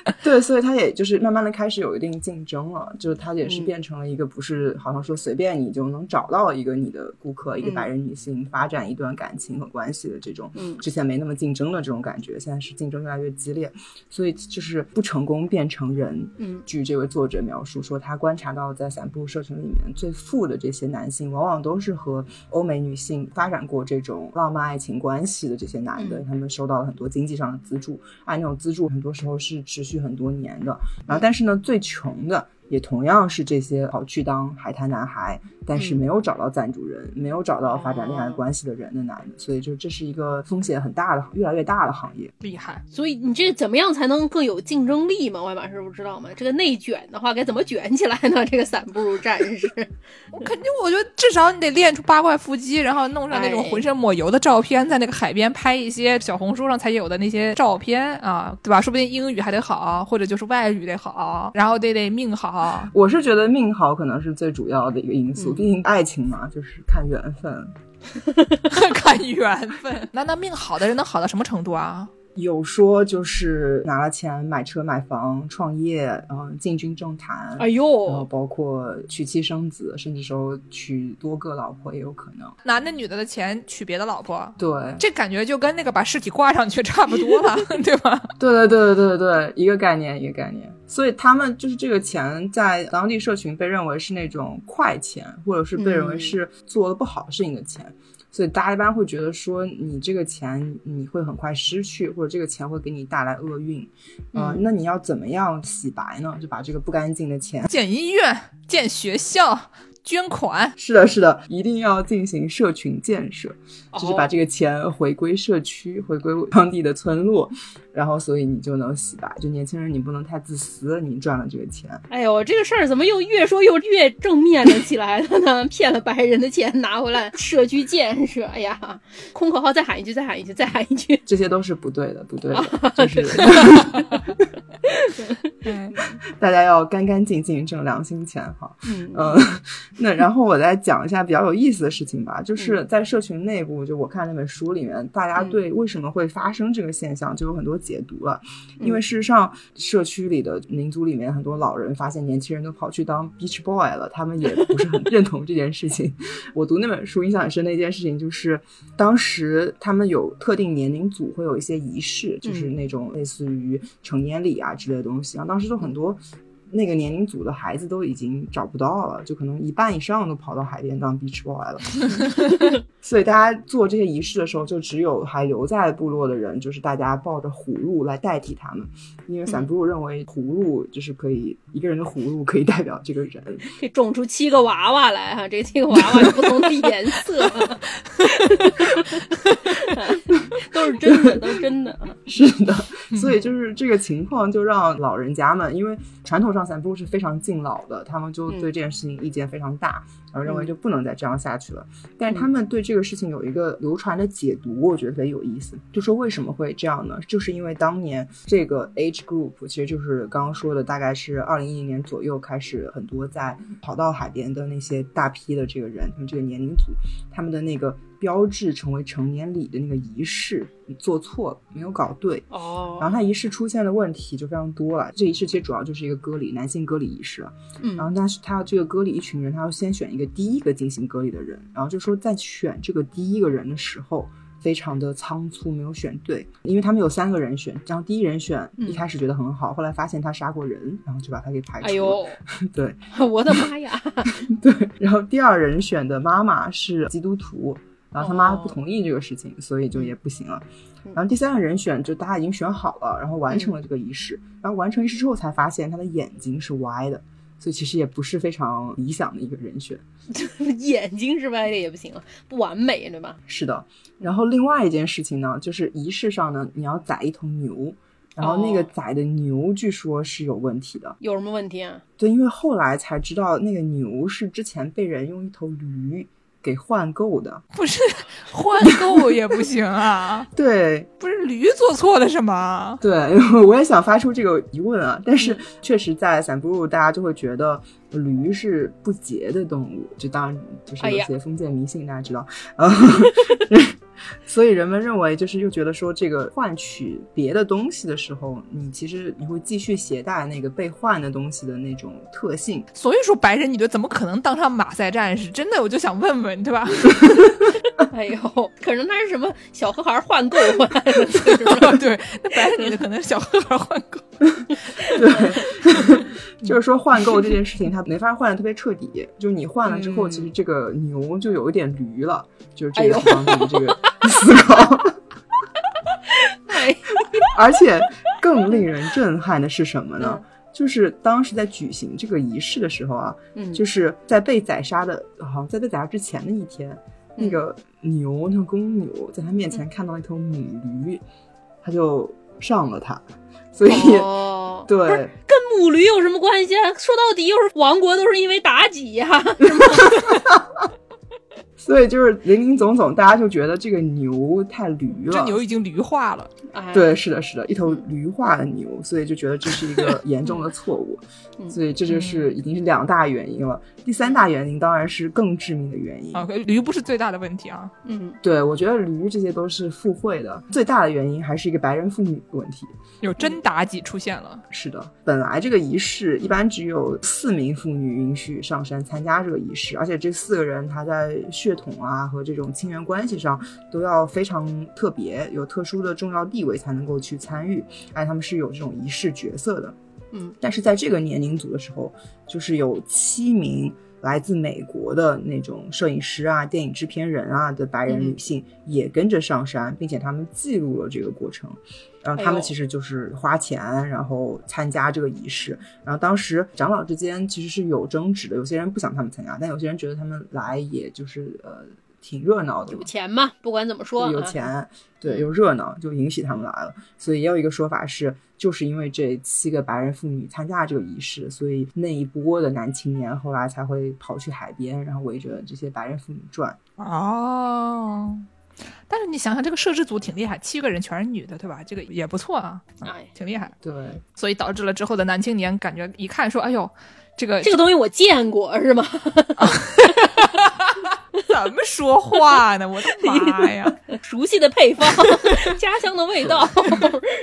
[LAUGHS] 对，所以他也就是慢慢的开始有一定竞争了，就是他也是变成了一个不是好像说随便你就能找到一个你的顾客，一个白人女性发展一段感情和关系的这种，嗯之前没那么竞争的这种感觉，现在是竞争越来越激烈，所以就是不成功变成人。嗯，据这位作者描述说，他观察到在散步社群里面最富的这些男性，往往都是和欧美女性发展过这种浪漫爱情关系。的这些男的，他们收到了很多经济上的资助，啊，那种资助很多时候是持续很多年的。然后，但是呢，最穷的。也同样是这些跑去当海滩男孩，但是没有找到赞助人，没有找到发展恋爱关系的人的男的，所以就这是一个风险很大的、越来越大的行业。厉害！所以你这怎么样才能更有竞争力嘛？外马师傅知道吗？这个内卷的话该怎么卷起来呢？这个散步战士，[LAUGHS] 我肯定，我觉得至少你得练出八块腹肌，然后弄上那种浑身抹油的照片，在那个海边拍一些小红书上才有的那些照片啊，对吧？说不定英语还得好，或者就是外语得好，然后得得命好。[LAUGHS] 我是觉得命好可能是最主要的一个因素，毕竟爱情嘛，就是看缘分，[LAUGHS] 看缘分。[LAUGHS] 那那命好的人能好到什么程度啊？有说就是拿了钱买车买房创业，嗯，进军政坛，哎呦，然后包括娶妻生子，甚至说娶多个老婆也有可能。男的女的的钱娶别的老婆，对，这感觉就跟那个把尸体挂上去差不多了，[LAUGHS] 对吧？对对对对对对，一个概念一个概念。所以他们就是这个钱在当地社群被认为是那种快钱，或者是被认为是做了不好事情的钱。所以大家一般会觉得说，你这个钱你会很快失去，或者这个钱会给你带来厄运，嗯，那你要怎么样洗白呢？就把这个不干净的钱建医院、建学校。捐款是的，是的，一定要进行社群建设，就是把这个钱回归社区，[LAUGHS] 回归当地的村落，然后所以你就能洗白。就年轻人，你不能太自私，你赚了这个钱。哎呦，这个事儿怎么又越说又越正面了起来了呢？[LAUGHS] 骗了白人的钱拿回来社区建设，哎呀，空口号再喊一句，再喊一句，再喊一句，这些都是不对的，不对的，[LAUGHS] 就是。大家要干干净净挣良心钱哈。嗯，那然后我再讲一下比较有意思的事情吧，就是在社群内部，就我看那本书里面，大家对为什么会发生这个现象就有很多解读了。因为事实上，社区里的民族里面很多老人发现年轻人都跑去当 beach boy 了，他们也不是很认同这件事情。[LAUGHS] 我读那本书印象很深的一件事情就是，当时他们有特定年龄组会有一些仪式，就是那种类似于成年礼啊之类的东西然后。当时就很多那个年龄组的孩子都已经找不到了，就可能一半以上都跑到海边当 beach boy 了。[LAUGHS] 所以大家做这些仪式的时候，就只有还留在部落的人，就是大家抱着葫芦来代替他们，因为散布鲁认为葫芦就是可以一个人的葫芦可以代表这个人，可以种出七个娃娃来哈，这七个娃娃有不同的颜色，[LAUGHS] 都是真的，都是真的。[LAUGHS] 是的，所以就是这个情况，就让老人家们，因为传统上散步是非常敬老的，他们就对这件事情意见非常大。然后认为就不能再这样下去了，但是他们对这个事情有一个流传的解读，我觉得特别有意思。就说为什么会这样呢？就是因为当年这个 age group 其实就是刚刚说的，大概是二零一零年左右开始，很多在跑到海边的那些大批的这个人，他们这个年龄组，他们的那个。标志成为成年礼的那个仪式，你做错了，没有搞对哦。然后他仪式出现的问题就非常多了。这仪式其实主要就是一个割礼，男性割礼仪式。嗯。然后但是他这个割礼一群人，他要先选一个第一个进行割礼的人。然后就说在选这个第一个人的时候，非常的仓促，没有选对，因为他们有三个人选，然后第一人选嗯一开始觉得很好，后来发现他杀过人，然后就把他给排除了。[LAUGHS] 哎呦，[LAUGHS] 对我的妈呀！[LAUGHS] 对，然后第二人选的妈妈是基督徒，然后他妈哦不同意这个事情，所以就也不行了。嗯然后第三个人选就大家已经选好了，然后完成了这个仪式，然后完成仪式之后才发现他的眼睛是歪的，所以其实也不是非常理想的一个人选。[LAUGHS] 眼睛是歪的也不行啊，不完美对吧？是的，然后另外一件事情呢，就是仪式上呢，你要宰一头牛，然后那个哦宰的牛据说是有问题的。有什么问题啊？对，因为后来才知道那个牛是之前被人用一头驴给换购的。不是换购也不行啊，[LAUGHS] 对。不是驴做错了什么？对，我也想发出这个疑问啊，但是确实在散步路，大家就会觉得驴是不洁的动物，就当然就是有些封建迷信，大家知道，呃，[LAUGHS] [LAUGHS] 所以人们认为就是又觉得说这个换取别的东西的时候，你其实你会继续携带那个被换的东西的那种特性，所以说白人女的怎么可能当上马赛战士？真的，我就想问问，对吧？[LAUGHS] 哎呦，可能他是什么小黑孩换购回来的，[LAUGHS] 对，那白人女的可能是小黑孩换购。对，就是说换购这件事情，他没法换的特别彻底。就是你换了之后，嗯其实这个牛就有一点驴了，就是这个方面这个思考。哎，[LAUGHS] 而且更令人震撼的是什么呢？嗯就是当时在举行这个仪式的时候啊，嗯，就是在被宰杀的，好像在被宰杀之前的一天，那个牛，那个公牛在他面前看到一头母驴，他就上了它，所以、哦，对。跟母驴有什么关系啊？说到底，又是亡国都是因为妲己呀、[LAUGHS] 所以就是林林总总，大家就觉得这个牛太驴了。这牛已经驴化了，哎，对，是的，是的，一头驴化的牛，所以就觉得这是一个 [LAUGHS] 严重的错误，嗯所以这就是已经是两大原因了。第三大原因当然是更致命的原因。啊，驴不是最大的问题啊。嗯，对，我觉得驴这些都是附会的，最大的原因还是一个白人妇女的问题。有真妲己出现了，是的，本来这个仪式一般只有四名妇女允许上山参加这个仪式，而且这四个人她在血统啊和这种亲缘关系上都要非常特别，有特殊的重要地位才能够去参与，而且他们是有这种仪式角色的。嗯，但是在这个年龄组的时候，就是有七名来自美国的那种摄影师啊、电影制片人啊的白人女性也跟着上山，并且他们记录了这个过程。然后他们其实就是花钱，然后参加这个仪式。然后当时长老之间其实是有争执的，有些人不想他们参加，但有些人觉得他们来也就是呃挺热闹的有。钱嘛，不管怎么说，对有啊，钱，对，嗯又热闹，就引起他们来了。所以也有一个说法是，就是因为这七个白人妇女参加这个仪式，所以那一波的男青年后来才会跑去海边，然后围着这些白人妇女转。哦。但是你想想，这个摄制组挺厉害，七个人全是女的，对吧？这个也不错啊，啊哎挺厉害。对，所以导致了之后的男青年感觉一看说：“哎呦，这个这个东西我见过是吗？[LAUGHS] 怎么说话呢？我的妈呀！[LAUGHS] 熟悉的配方，[LAUGHS] 家乡的味道。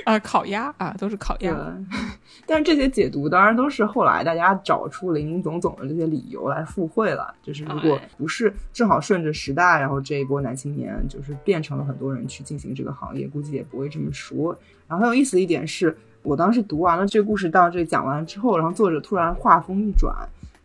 啊，烤鸭啊，都是烤鸭。。但是这些解读当然都是后来大家找出林林总总的这些理由来附会了。就是如果哎不是正好顺着时代，然后这一波男青年就是变成了很多人去进行这个行业，估计也不会这么说。然后很有意思的一点是，我当时读完了这个故事到这讲完之后，然后作者突然话锋一转，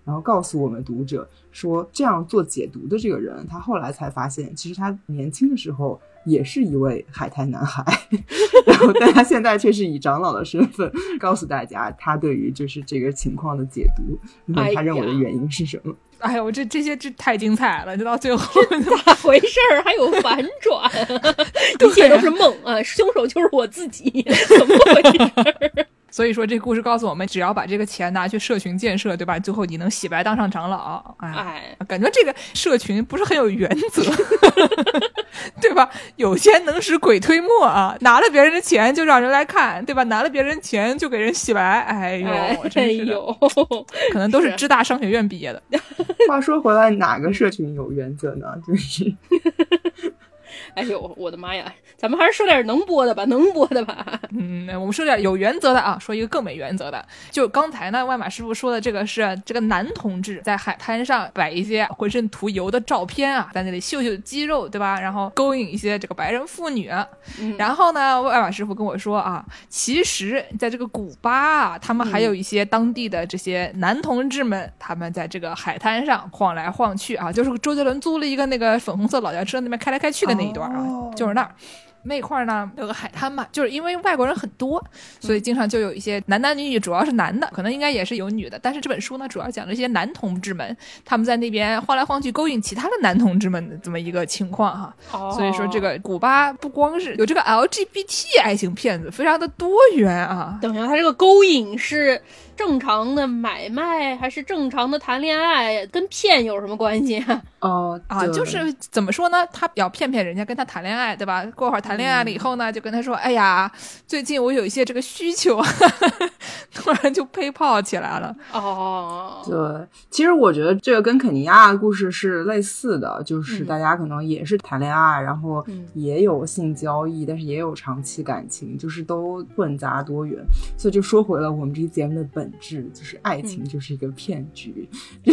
然后告诉我们读者说，这样做解读的这个人，他后来才发现，其实他年轻的时候也是一位海滩男孩，[LAUGHS] 然后但他现在却是以长老的身份告诉大家他对于就是这个情况的解读，然后他认为的原因是什么。哎呦，这这些这太精彩了！就到最后，[LAUGHS] 咋回事儿？还有反转，[LAUGHS] 一切都是梦啊！凶手就是我自己，怎么回事儿？所以说这故事告诉我们，只要把这个钱拿去社群建设，对吧？最后你能洗白当上长老，哎，哎，感觉这个社群不是很有原则，[LAUGHS] 对吧？有钱能使鬼推磨啊！拿了别人的钱就让人来看，对吧？拿了别人钱就给人洗白，哎呦，哎真是的，呦，可能都是是芝大商学院毕业的。[LAUGHS] 话说回来，哪个社群有原则呢？就是哎呦，我的妈呀！咱们还是说点能播的吧，能播的吧。嗯，我们说点有原则的啊，说一个更没原则的。就刚才呢，外马师傅说的这个是这个男同志在海滩上摆一些浑身涂油的照片啊，在那里秀秀肌肉，对吧？然后勾引一些这个白人妇女。嗯然后呢，外马师傅跟我说啊，其实在这个古巴啊，他们还有一些当地的这些男同志们，他们在这个海滩上晃来晃去啊，就是周杰伦租了一个那个粉红色老爷车那边开来开去的那一段啊，哦就是那儿。那块儿呢有个海滩嘛，就是因为外国人很多，所以经常就有一些男男女女，主要是男的，可能应该也是有女的。但是这本书呢，主要讲了一些男同志们他们在那边晃来晃去，勾引其他的男同志们的这么一个情况哈。哦所以说，这个古巴不光是有这个 LGBT 爱情片子，非常的多元啊。等一下，他这个勾引是正常的买卖还是正常的谈恋爱？跟骗有什么关系啊？哦啊，就是怎么说呢？他要骗骗人家，跟他谈恋爱，对吧？过会儿谈恋爱了以后呢，就跟他说：“哎呀，最近我有一些这个需求，[LAUGHS] 突然就配炮起来了。哦，对，其实我觉得这个跟肯尼亚的故事是类似的，就是嗯大家可能也是谈恋爱，然后嗯也有性交易，但是也有长期感情，就是都混杂多元。所以就说回了我们这期节目的本质，就是爱情嗯就是一个骗局，[LAUGHS] 对，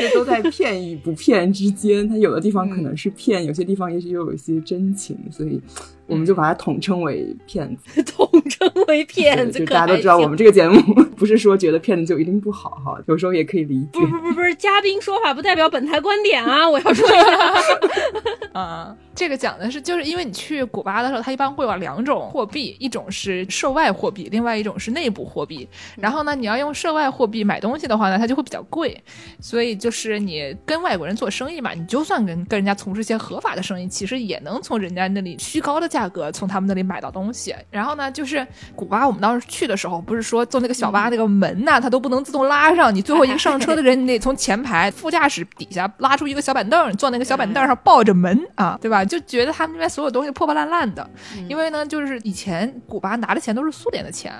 就都在骗与不骗之间。它有的地方可能是骗，有些地方也许又有一些真情，所以我们就把它统称为骗子。[LAUGHS] 统称为 [LAUGHS] 骗子，就大家都知道，我们这个节目 [LAUGHS] 不是说觉得骗子就一定不好哈，有时候也可以理解不。是不是不是不是，嘉宾说法不代表本台观点啊！我要说一下，啊，这个讲的是，就是因为你去古巴的时候，它一般会有两种货币，一种是涉外货币，另外一种是内部货币。然后呢，你要用涉外货币买东西的话呢，它就会比较贵。所以就是你跟外国人做生意嘛，你就算跟跟人家从事一些合法的生意，其实也能从人家那里虚高的价格从他们那里买到东西。然后呢，就是古巴，我们当时去的时候，不是说坐那个小巴那个门呐、它都不能自动拉上，你最后一个上车的人，你得从前排副驾驶底下拉出一个小板凳，坐那个小板凳上抱着门啊，对吧？就觉得他们那边所有东西破破烂烂的，因为呢，就是以前古巴拿的钱都是苏联的钱，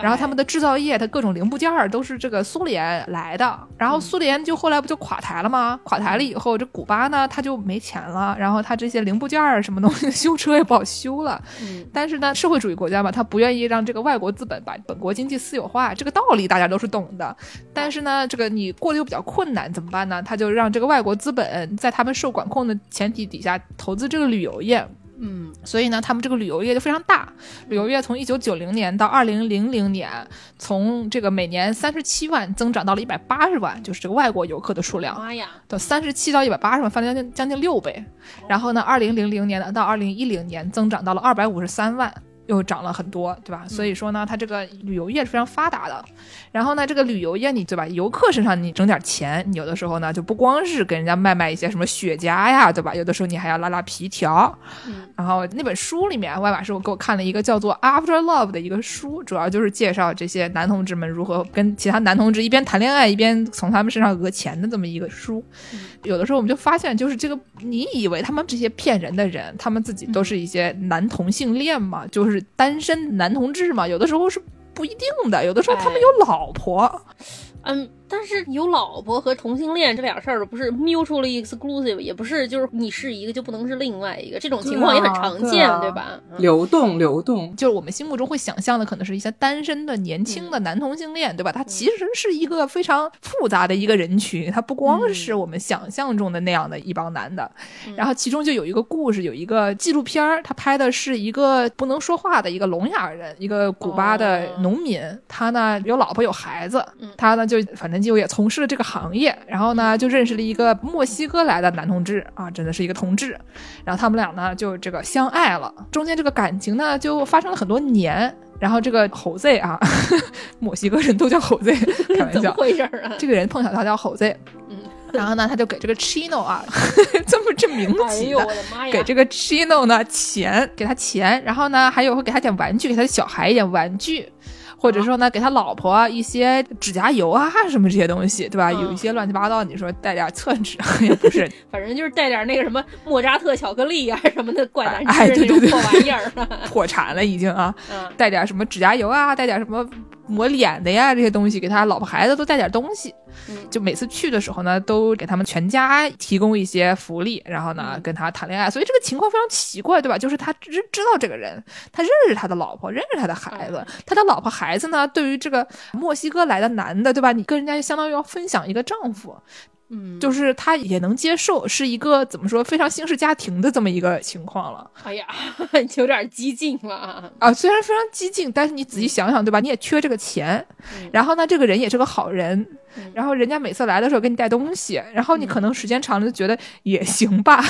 然后他们的制造业，它各种零部件儿都是这个苏联来的，然后苏联就后来不就垮台了吗？垮台了以后，这古巴呢，它就没钱了，然后它这些零部件儿什么东西 [LAUGHS] 修车也不好修了。嗯但是呢，社会主义国家嘛，他不愿意让这个外国资本把本国经济私有化，这个道理大家都是懂的。但是呢，这个你过得又比较困难，怎么办呢？他就让这个外国资本在他们受管控的前提底下投资这个旅游业。嗯所以呢，他们这个旅游业就非常大。旅游业从一九九零年到二零零零年，从这个每年三十七万增长到了一百八十万，就是这个外国游客的数量。妈呀，到三十七到一百八十万，翻了将近将近六倍。然后呢，二零零零年到二零一零年增长到了二百五十三万，又涨了很多，对吧？所以说呢，它这个旅游业是非常发达的。然后呢，这个旅游业你对吧？游客身上你整点钱，你有的时候呢就不光是给人家卖卖一些什么雪茄呀，对吧？有的时候你还要拉拉皮条。嗯然后那本书里面，外马师傅给我看了一个叫做《After Love》的一个书，主要就是介绍这些男同志们如何跟其他男同志一边谈恋爱一边从他们身上讹钱的这么一个书。有的时候我们就发现，就是这个你以为他们这些骗人的人，他们自己都是一些男同性恋嘛，就是单身男同志嘛，有的时候是不一定的，有的时候他们有老婆。嗯，但是有老婆和同性恋这俩事儿不是 mutually exclusive，也不是就是你是一个就不能是另外一个，这种情况也很常见，对啊对吧？嗯流动，流动。就是我们心目中会想象的，可能是一些单身的年轻的男同性恋，对吧？他其实是一个非常复杂的一个人群，他不光是我们想象中的那样的一帮男的。然后其中就有一个故事，有一个纪录片儿，他拍的是一个不能说话的一个聋哑人，一个古巴的农民，他呢有老婆有孩子，他呢就反正就也从事了这个行业，然后呢就认识了一个墨西哥来的男同志啊，真的是一个同志，然后他们俩呢就这个相爱了，中间这个感情呢就发生了很多年。然后这个猴子啊，[LAUGHS] 墨西哥人都叫猴子，[LAUGHS] 开玩怎么笑。回事啊？这个人碰巧他叫猴子，嗯，然后呢，他就给这个 Chino 啊，[LAUGHS] 这么这名字哎呦起的！给这个 Chino 呢钱，给他钱，然后呢，还有会给他点玩具，给他的小孩一点玩具。或者说呢，给他老婆一些指甲油啊，什么这些东西，对吧？嗯有一些乱七八糟，你说带点厕纸 [LAUGHS] 也不是，[LAUGHS] 反正就是带点那个什么莫扎特巧克力呀、什么的，怪难哎吃的对对对破玩意儿。[LAUGHS] 破产了已经啊，嗯带点什么指甲油啊，带点什么抹脸的呀这些东西，给他老婆孩子都带点东西。嗯就每次去的时候呢，都给他们全家提供一些福利，然后呢跟他谈恋爱。所以这个情况非常奇怪，对吧？就是他知知道这个人，他认识他的老婆，认识他的孩子，他的老婆孩子呢，对于这个墨西哥来的男的，对吧？你跟人家相当于要分享一个丈夫，嗯，就是他也能接受，是一个怎么说非常新式家庭的这么一个情况了哎呀，[LAUGHS] 有点激进了啊。啊。虽然非常激进，但是你仔细想想，对吧？你也缺这个钱，然后呢，这个人也是个好人，然后人家每次来的时候给你带东西，然后你可能时间长了就觉得也行吧，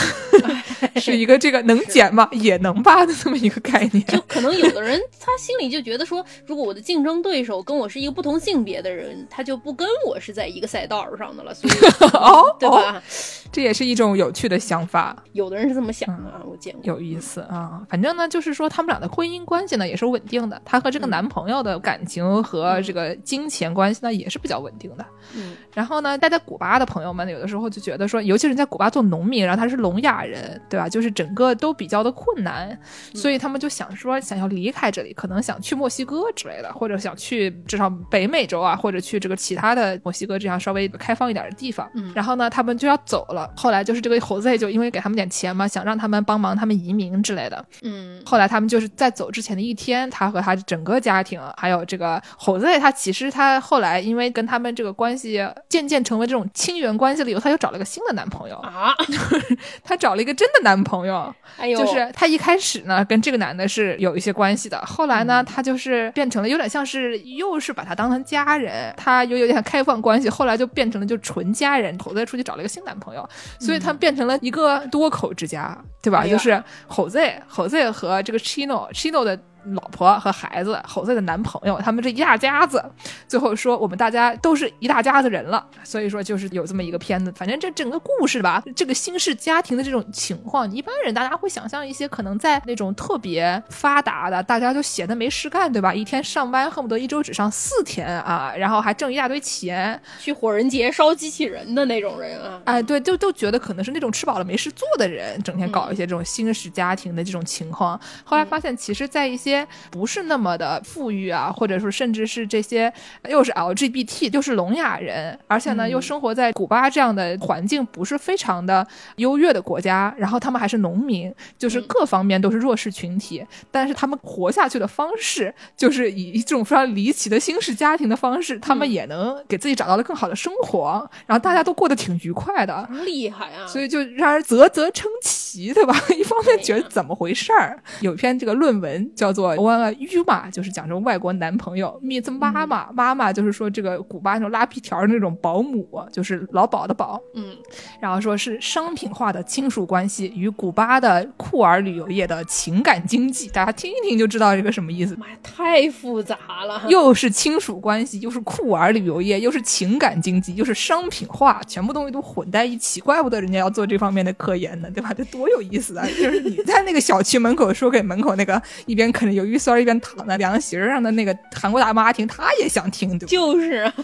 [LAUGHS] 是一个这个能减吗也能吧的这么一个概念。就可能有的人他心里就觉得说，如果我的竞争对手跟我是一个不同性别的人，他就不跟我是在一个赛道上的了，所以哦，对吧？这也是一种有趣的想法。有的人是这么想的啊，我见过。有意思啊，反正呢，就是说他们俩的婚姻关系呢也是稳定的，她和这个男朋友的感情和这个金钱关系呢也是比较稳定的。嗯然后呢，待在古巴的朋友们有的时候就觉得说，尤其是在古巴做农民，然后他是聋哑人，对吧？就是整个都比较的困难，所以他们就想说想要离开这里，可能想去墨西哥之类的，或者想去至少北美洲啊，或者去这个其他的墨西哥这样稍微开放一点的地方。嗯然后呢，他们就要走了。后来就是这个猴子就因为给他们点钱嘛，想让他们帮忙他们移民之类的。嗯。后来他们就是在走之前的一天，他和他整个家庭，还有这个猴子，他其实他后来因为跟他们这个关系渐渐成为这种亲缘关系了以后，他又找了个新的男朋友，啊，[LAUGHS] 他找了一个真的男朋友，哎呦，就是他一开始呢跟这个男的是有一些关系的，后来呢他就是变成了有点像是又是把他当成家人，他又有点开放关系，后来就变成了就纯家人，猴子出去找了一个新男朋友，所以他们变成了一个多口之家，对吧？哎就是猴子猴子和这个 Chino Chino 的。老婆和孩子，猴子的男朋友，他们这一大家子，最后说我们大家都是一大家子人了，所以说就是有这么一个片子。反正这整个故事吧，这个新式家庭的这种情况，一般人大家会想象一些可能在那种特别发达的，大家就闲的没事干，对吧？一天上班恨不得一周只上四天啊，然后还挣一大堆钱，去火人节烧机器人的那种人啊。哎，对，就就觉得可能是那种吃饱了没事做的人，整天搞一些这种新式家庭的这种情况。后来发现，其实，在一些不是那么的富裕啊，或者说甚至是这些又是 LGBT 又是聋哑人，而且呢、又生活在古巴这样的环境不是非常的优越的国家，然后他们还是农民，就是各方面都是弱势群体，但是他们活下去的方式，就是以一种非常离奇的新式家庭的方式，他们也能给自己找到了更好的生活，然后大家都过得挺愉快的。厉害啊！所以就让人啧啧称奇，对吧？[LAUGHS] 一方面觉得怎么回事儿，有一篇这个论文叫做《One Yuma》，就是讲这种外国男朋友 meet 妈妈，妈妈就是说这个古巴那种拉皮条的那种保姆，就是劳保的保，嗯，然后说是商品化的亲属关系与古巴的酷儿旅游业的情感经济，大家听一听就知道这个什么意思。妈呀，太复杂了。又是亲属关系，又是酷儿旅游业，又是情感经济，又是商品化，全部东西都混在一起，怪不得人家要做这方面的科研呢，对吧？这多有意思啊！就是你在那个小区门口说给门口那个一边啃着鱿鱼丝儿一边躺在凉席儿上的那个韩国大妈听，她也想听，对吧？就是啊，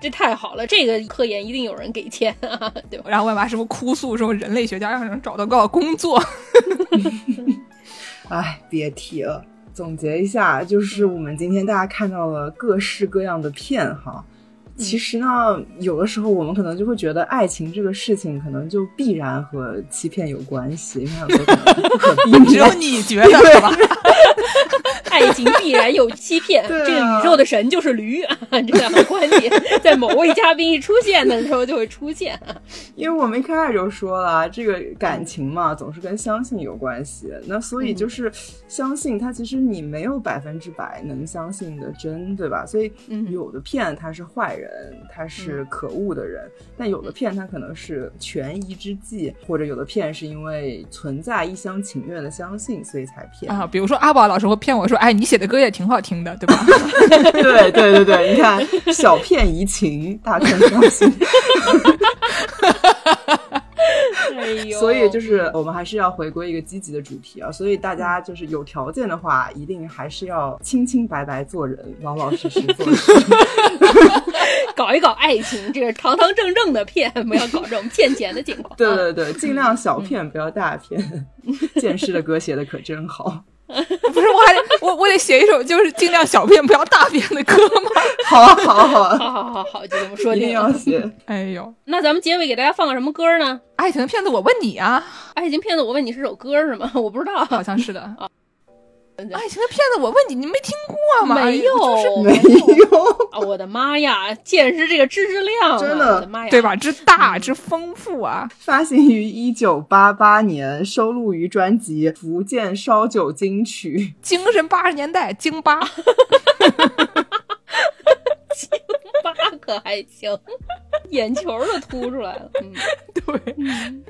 这太好了，这个科研一定有人给钱啊，对吧？然后外妈师傅哭诉说，人类学家让人找到个工作，[LAUGHS] 哎，别提了。总结一下，就是我们今天大家看到了各式各样的片哈。其实呢，有的时候我们可能就会觉得爱情这个事情可能就必然和欺骗有关系，因为很多可能不可避 [LAUGHS] 免。只有你觉得是吧？[LAUGHS] 爱情必然有欺骗，这个宇宙的神就是驴啊，[LAUGHS] 这两个观点在某位嘉宾一出现的时候就会出现。因为我们一开始就说了，这个感情嘛，总是跟相信有关系。那所以就是相信它，其实你没有百分之百能相信的真，对吧？所以嗯有的骗他是坏人，他是可恶的人；但有的骗他可能是权宜之计，或者有的骗是因为存在一厢情愿的相信，所以才骗。啊，比如说阿宝老师会骗我说，哎，你写的歌也挺好听的，对吧？[LAUGHS] 对对对对，你看小骗怡情，大骗伤心。哎呦，所以就是我们还是要回归一个积极的主题啊，所以大家就是有条件的话，一定还是要清清白白做人，老老实实做事。[LAUGHS] [LAUGHS] 搞一搞爱情，这个堂堂正正的骗，不要搞这种骗钱的情况。对对对，尽量小骗，不要大骗。剑师的歌写的可真好。[LAUGHS] 不是，我还得我我得写一首就是尽量小便不要大便的歌吗？好啊好啊好啊，好好好好，就这么说一定。要写。哎呦，那咱们结尾给大家放个什么歌呢？爱情的骗子，我问你啊，爱情骗子，我问你是首歌是吗？我不知道，好像是的。爱情的骗子，我问你，你没听过吗？没有，就是没有有，啊！我的妈呀，见识这个知识量啊，真的我的妈呀，对吧？之大之丰富啊！发行于一九八八年，收录于专辑《福建烧酒金曲》。精神八十年代京巴，八 [LAUGHS] 可还行，眼球都凸出来了。嗯，[LAUGHS] 对，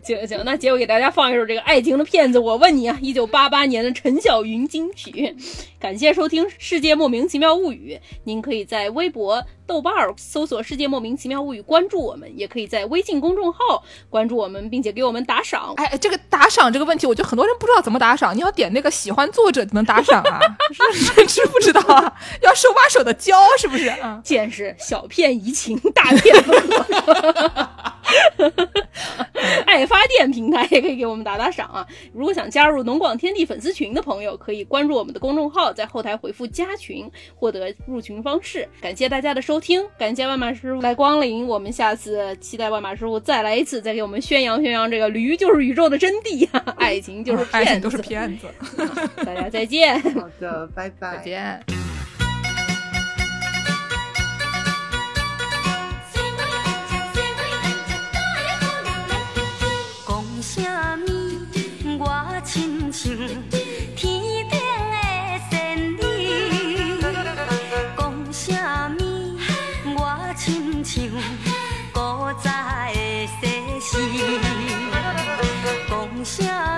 行行，那结尾给大家放一首这个《爱情的骗子》，我问你啊，一九八八年的陈小云金曲。感谢收听《世界莫名其妙物语》，您可以在微博、豆瓣儿搜索“世界莫名其妙物语”关注我们，也可以在微信公众号关注我们，并且给我们打赏。哎，这个打赏这个问题，我觉得很多人不知道怎么打赏。你要点那个喜欢作者能打赏啊，[LAUGHS] 是 [LAUGHS] 知不知道啊？要手把手的教，是不是啊？见识小骗怡情，大骗不可。爱发电平台也可以给我们打打赏啊！如果想加入农广天地粉丝群的朋友，可以关注我们的公众号，在后台回复“加群”获得入群方式。感谢大家的收听，感谢万马师傅来光临，我们下次期待万马师傅再来一次，再给我们宣扬宣扬这个驴就是宇宙的真谛啊，[LAUGHS] 爱情就是爱情骗子，都是骗子。大家再见。好的，拜拜。再见。讲在世事。讲啥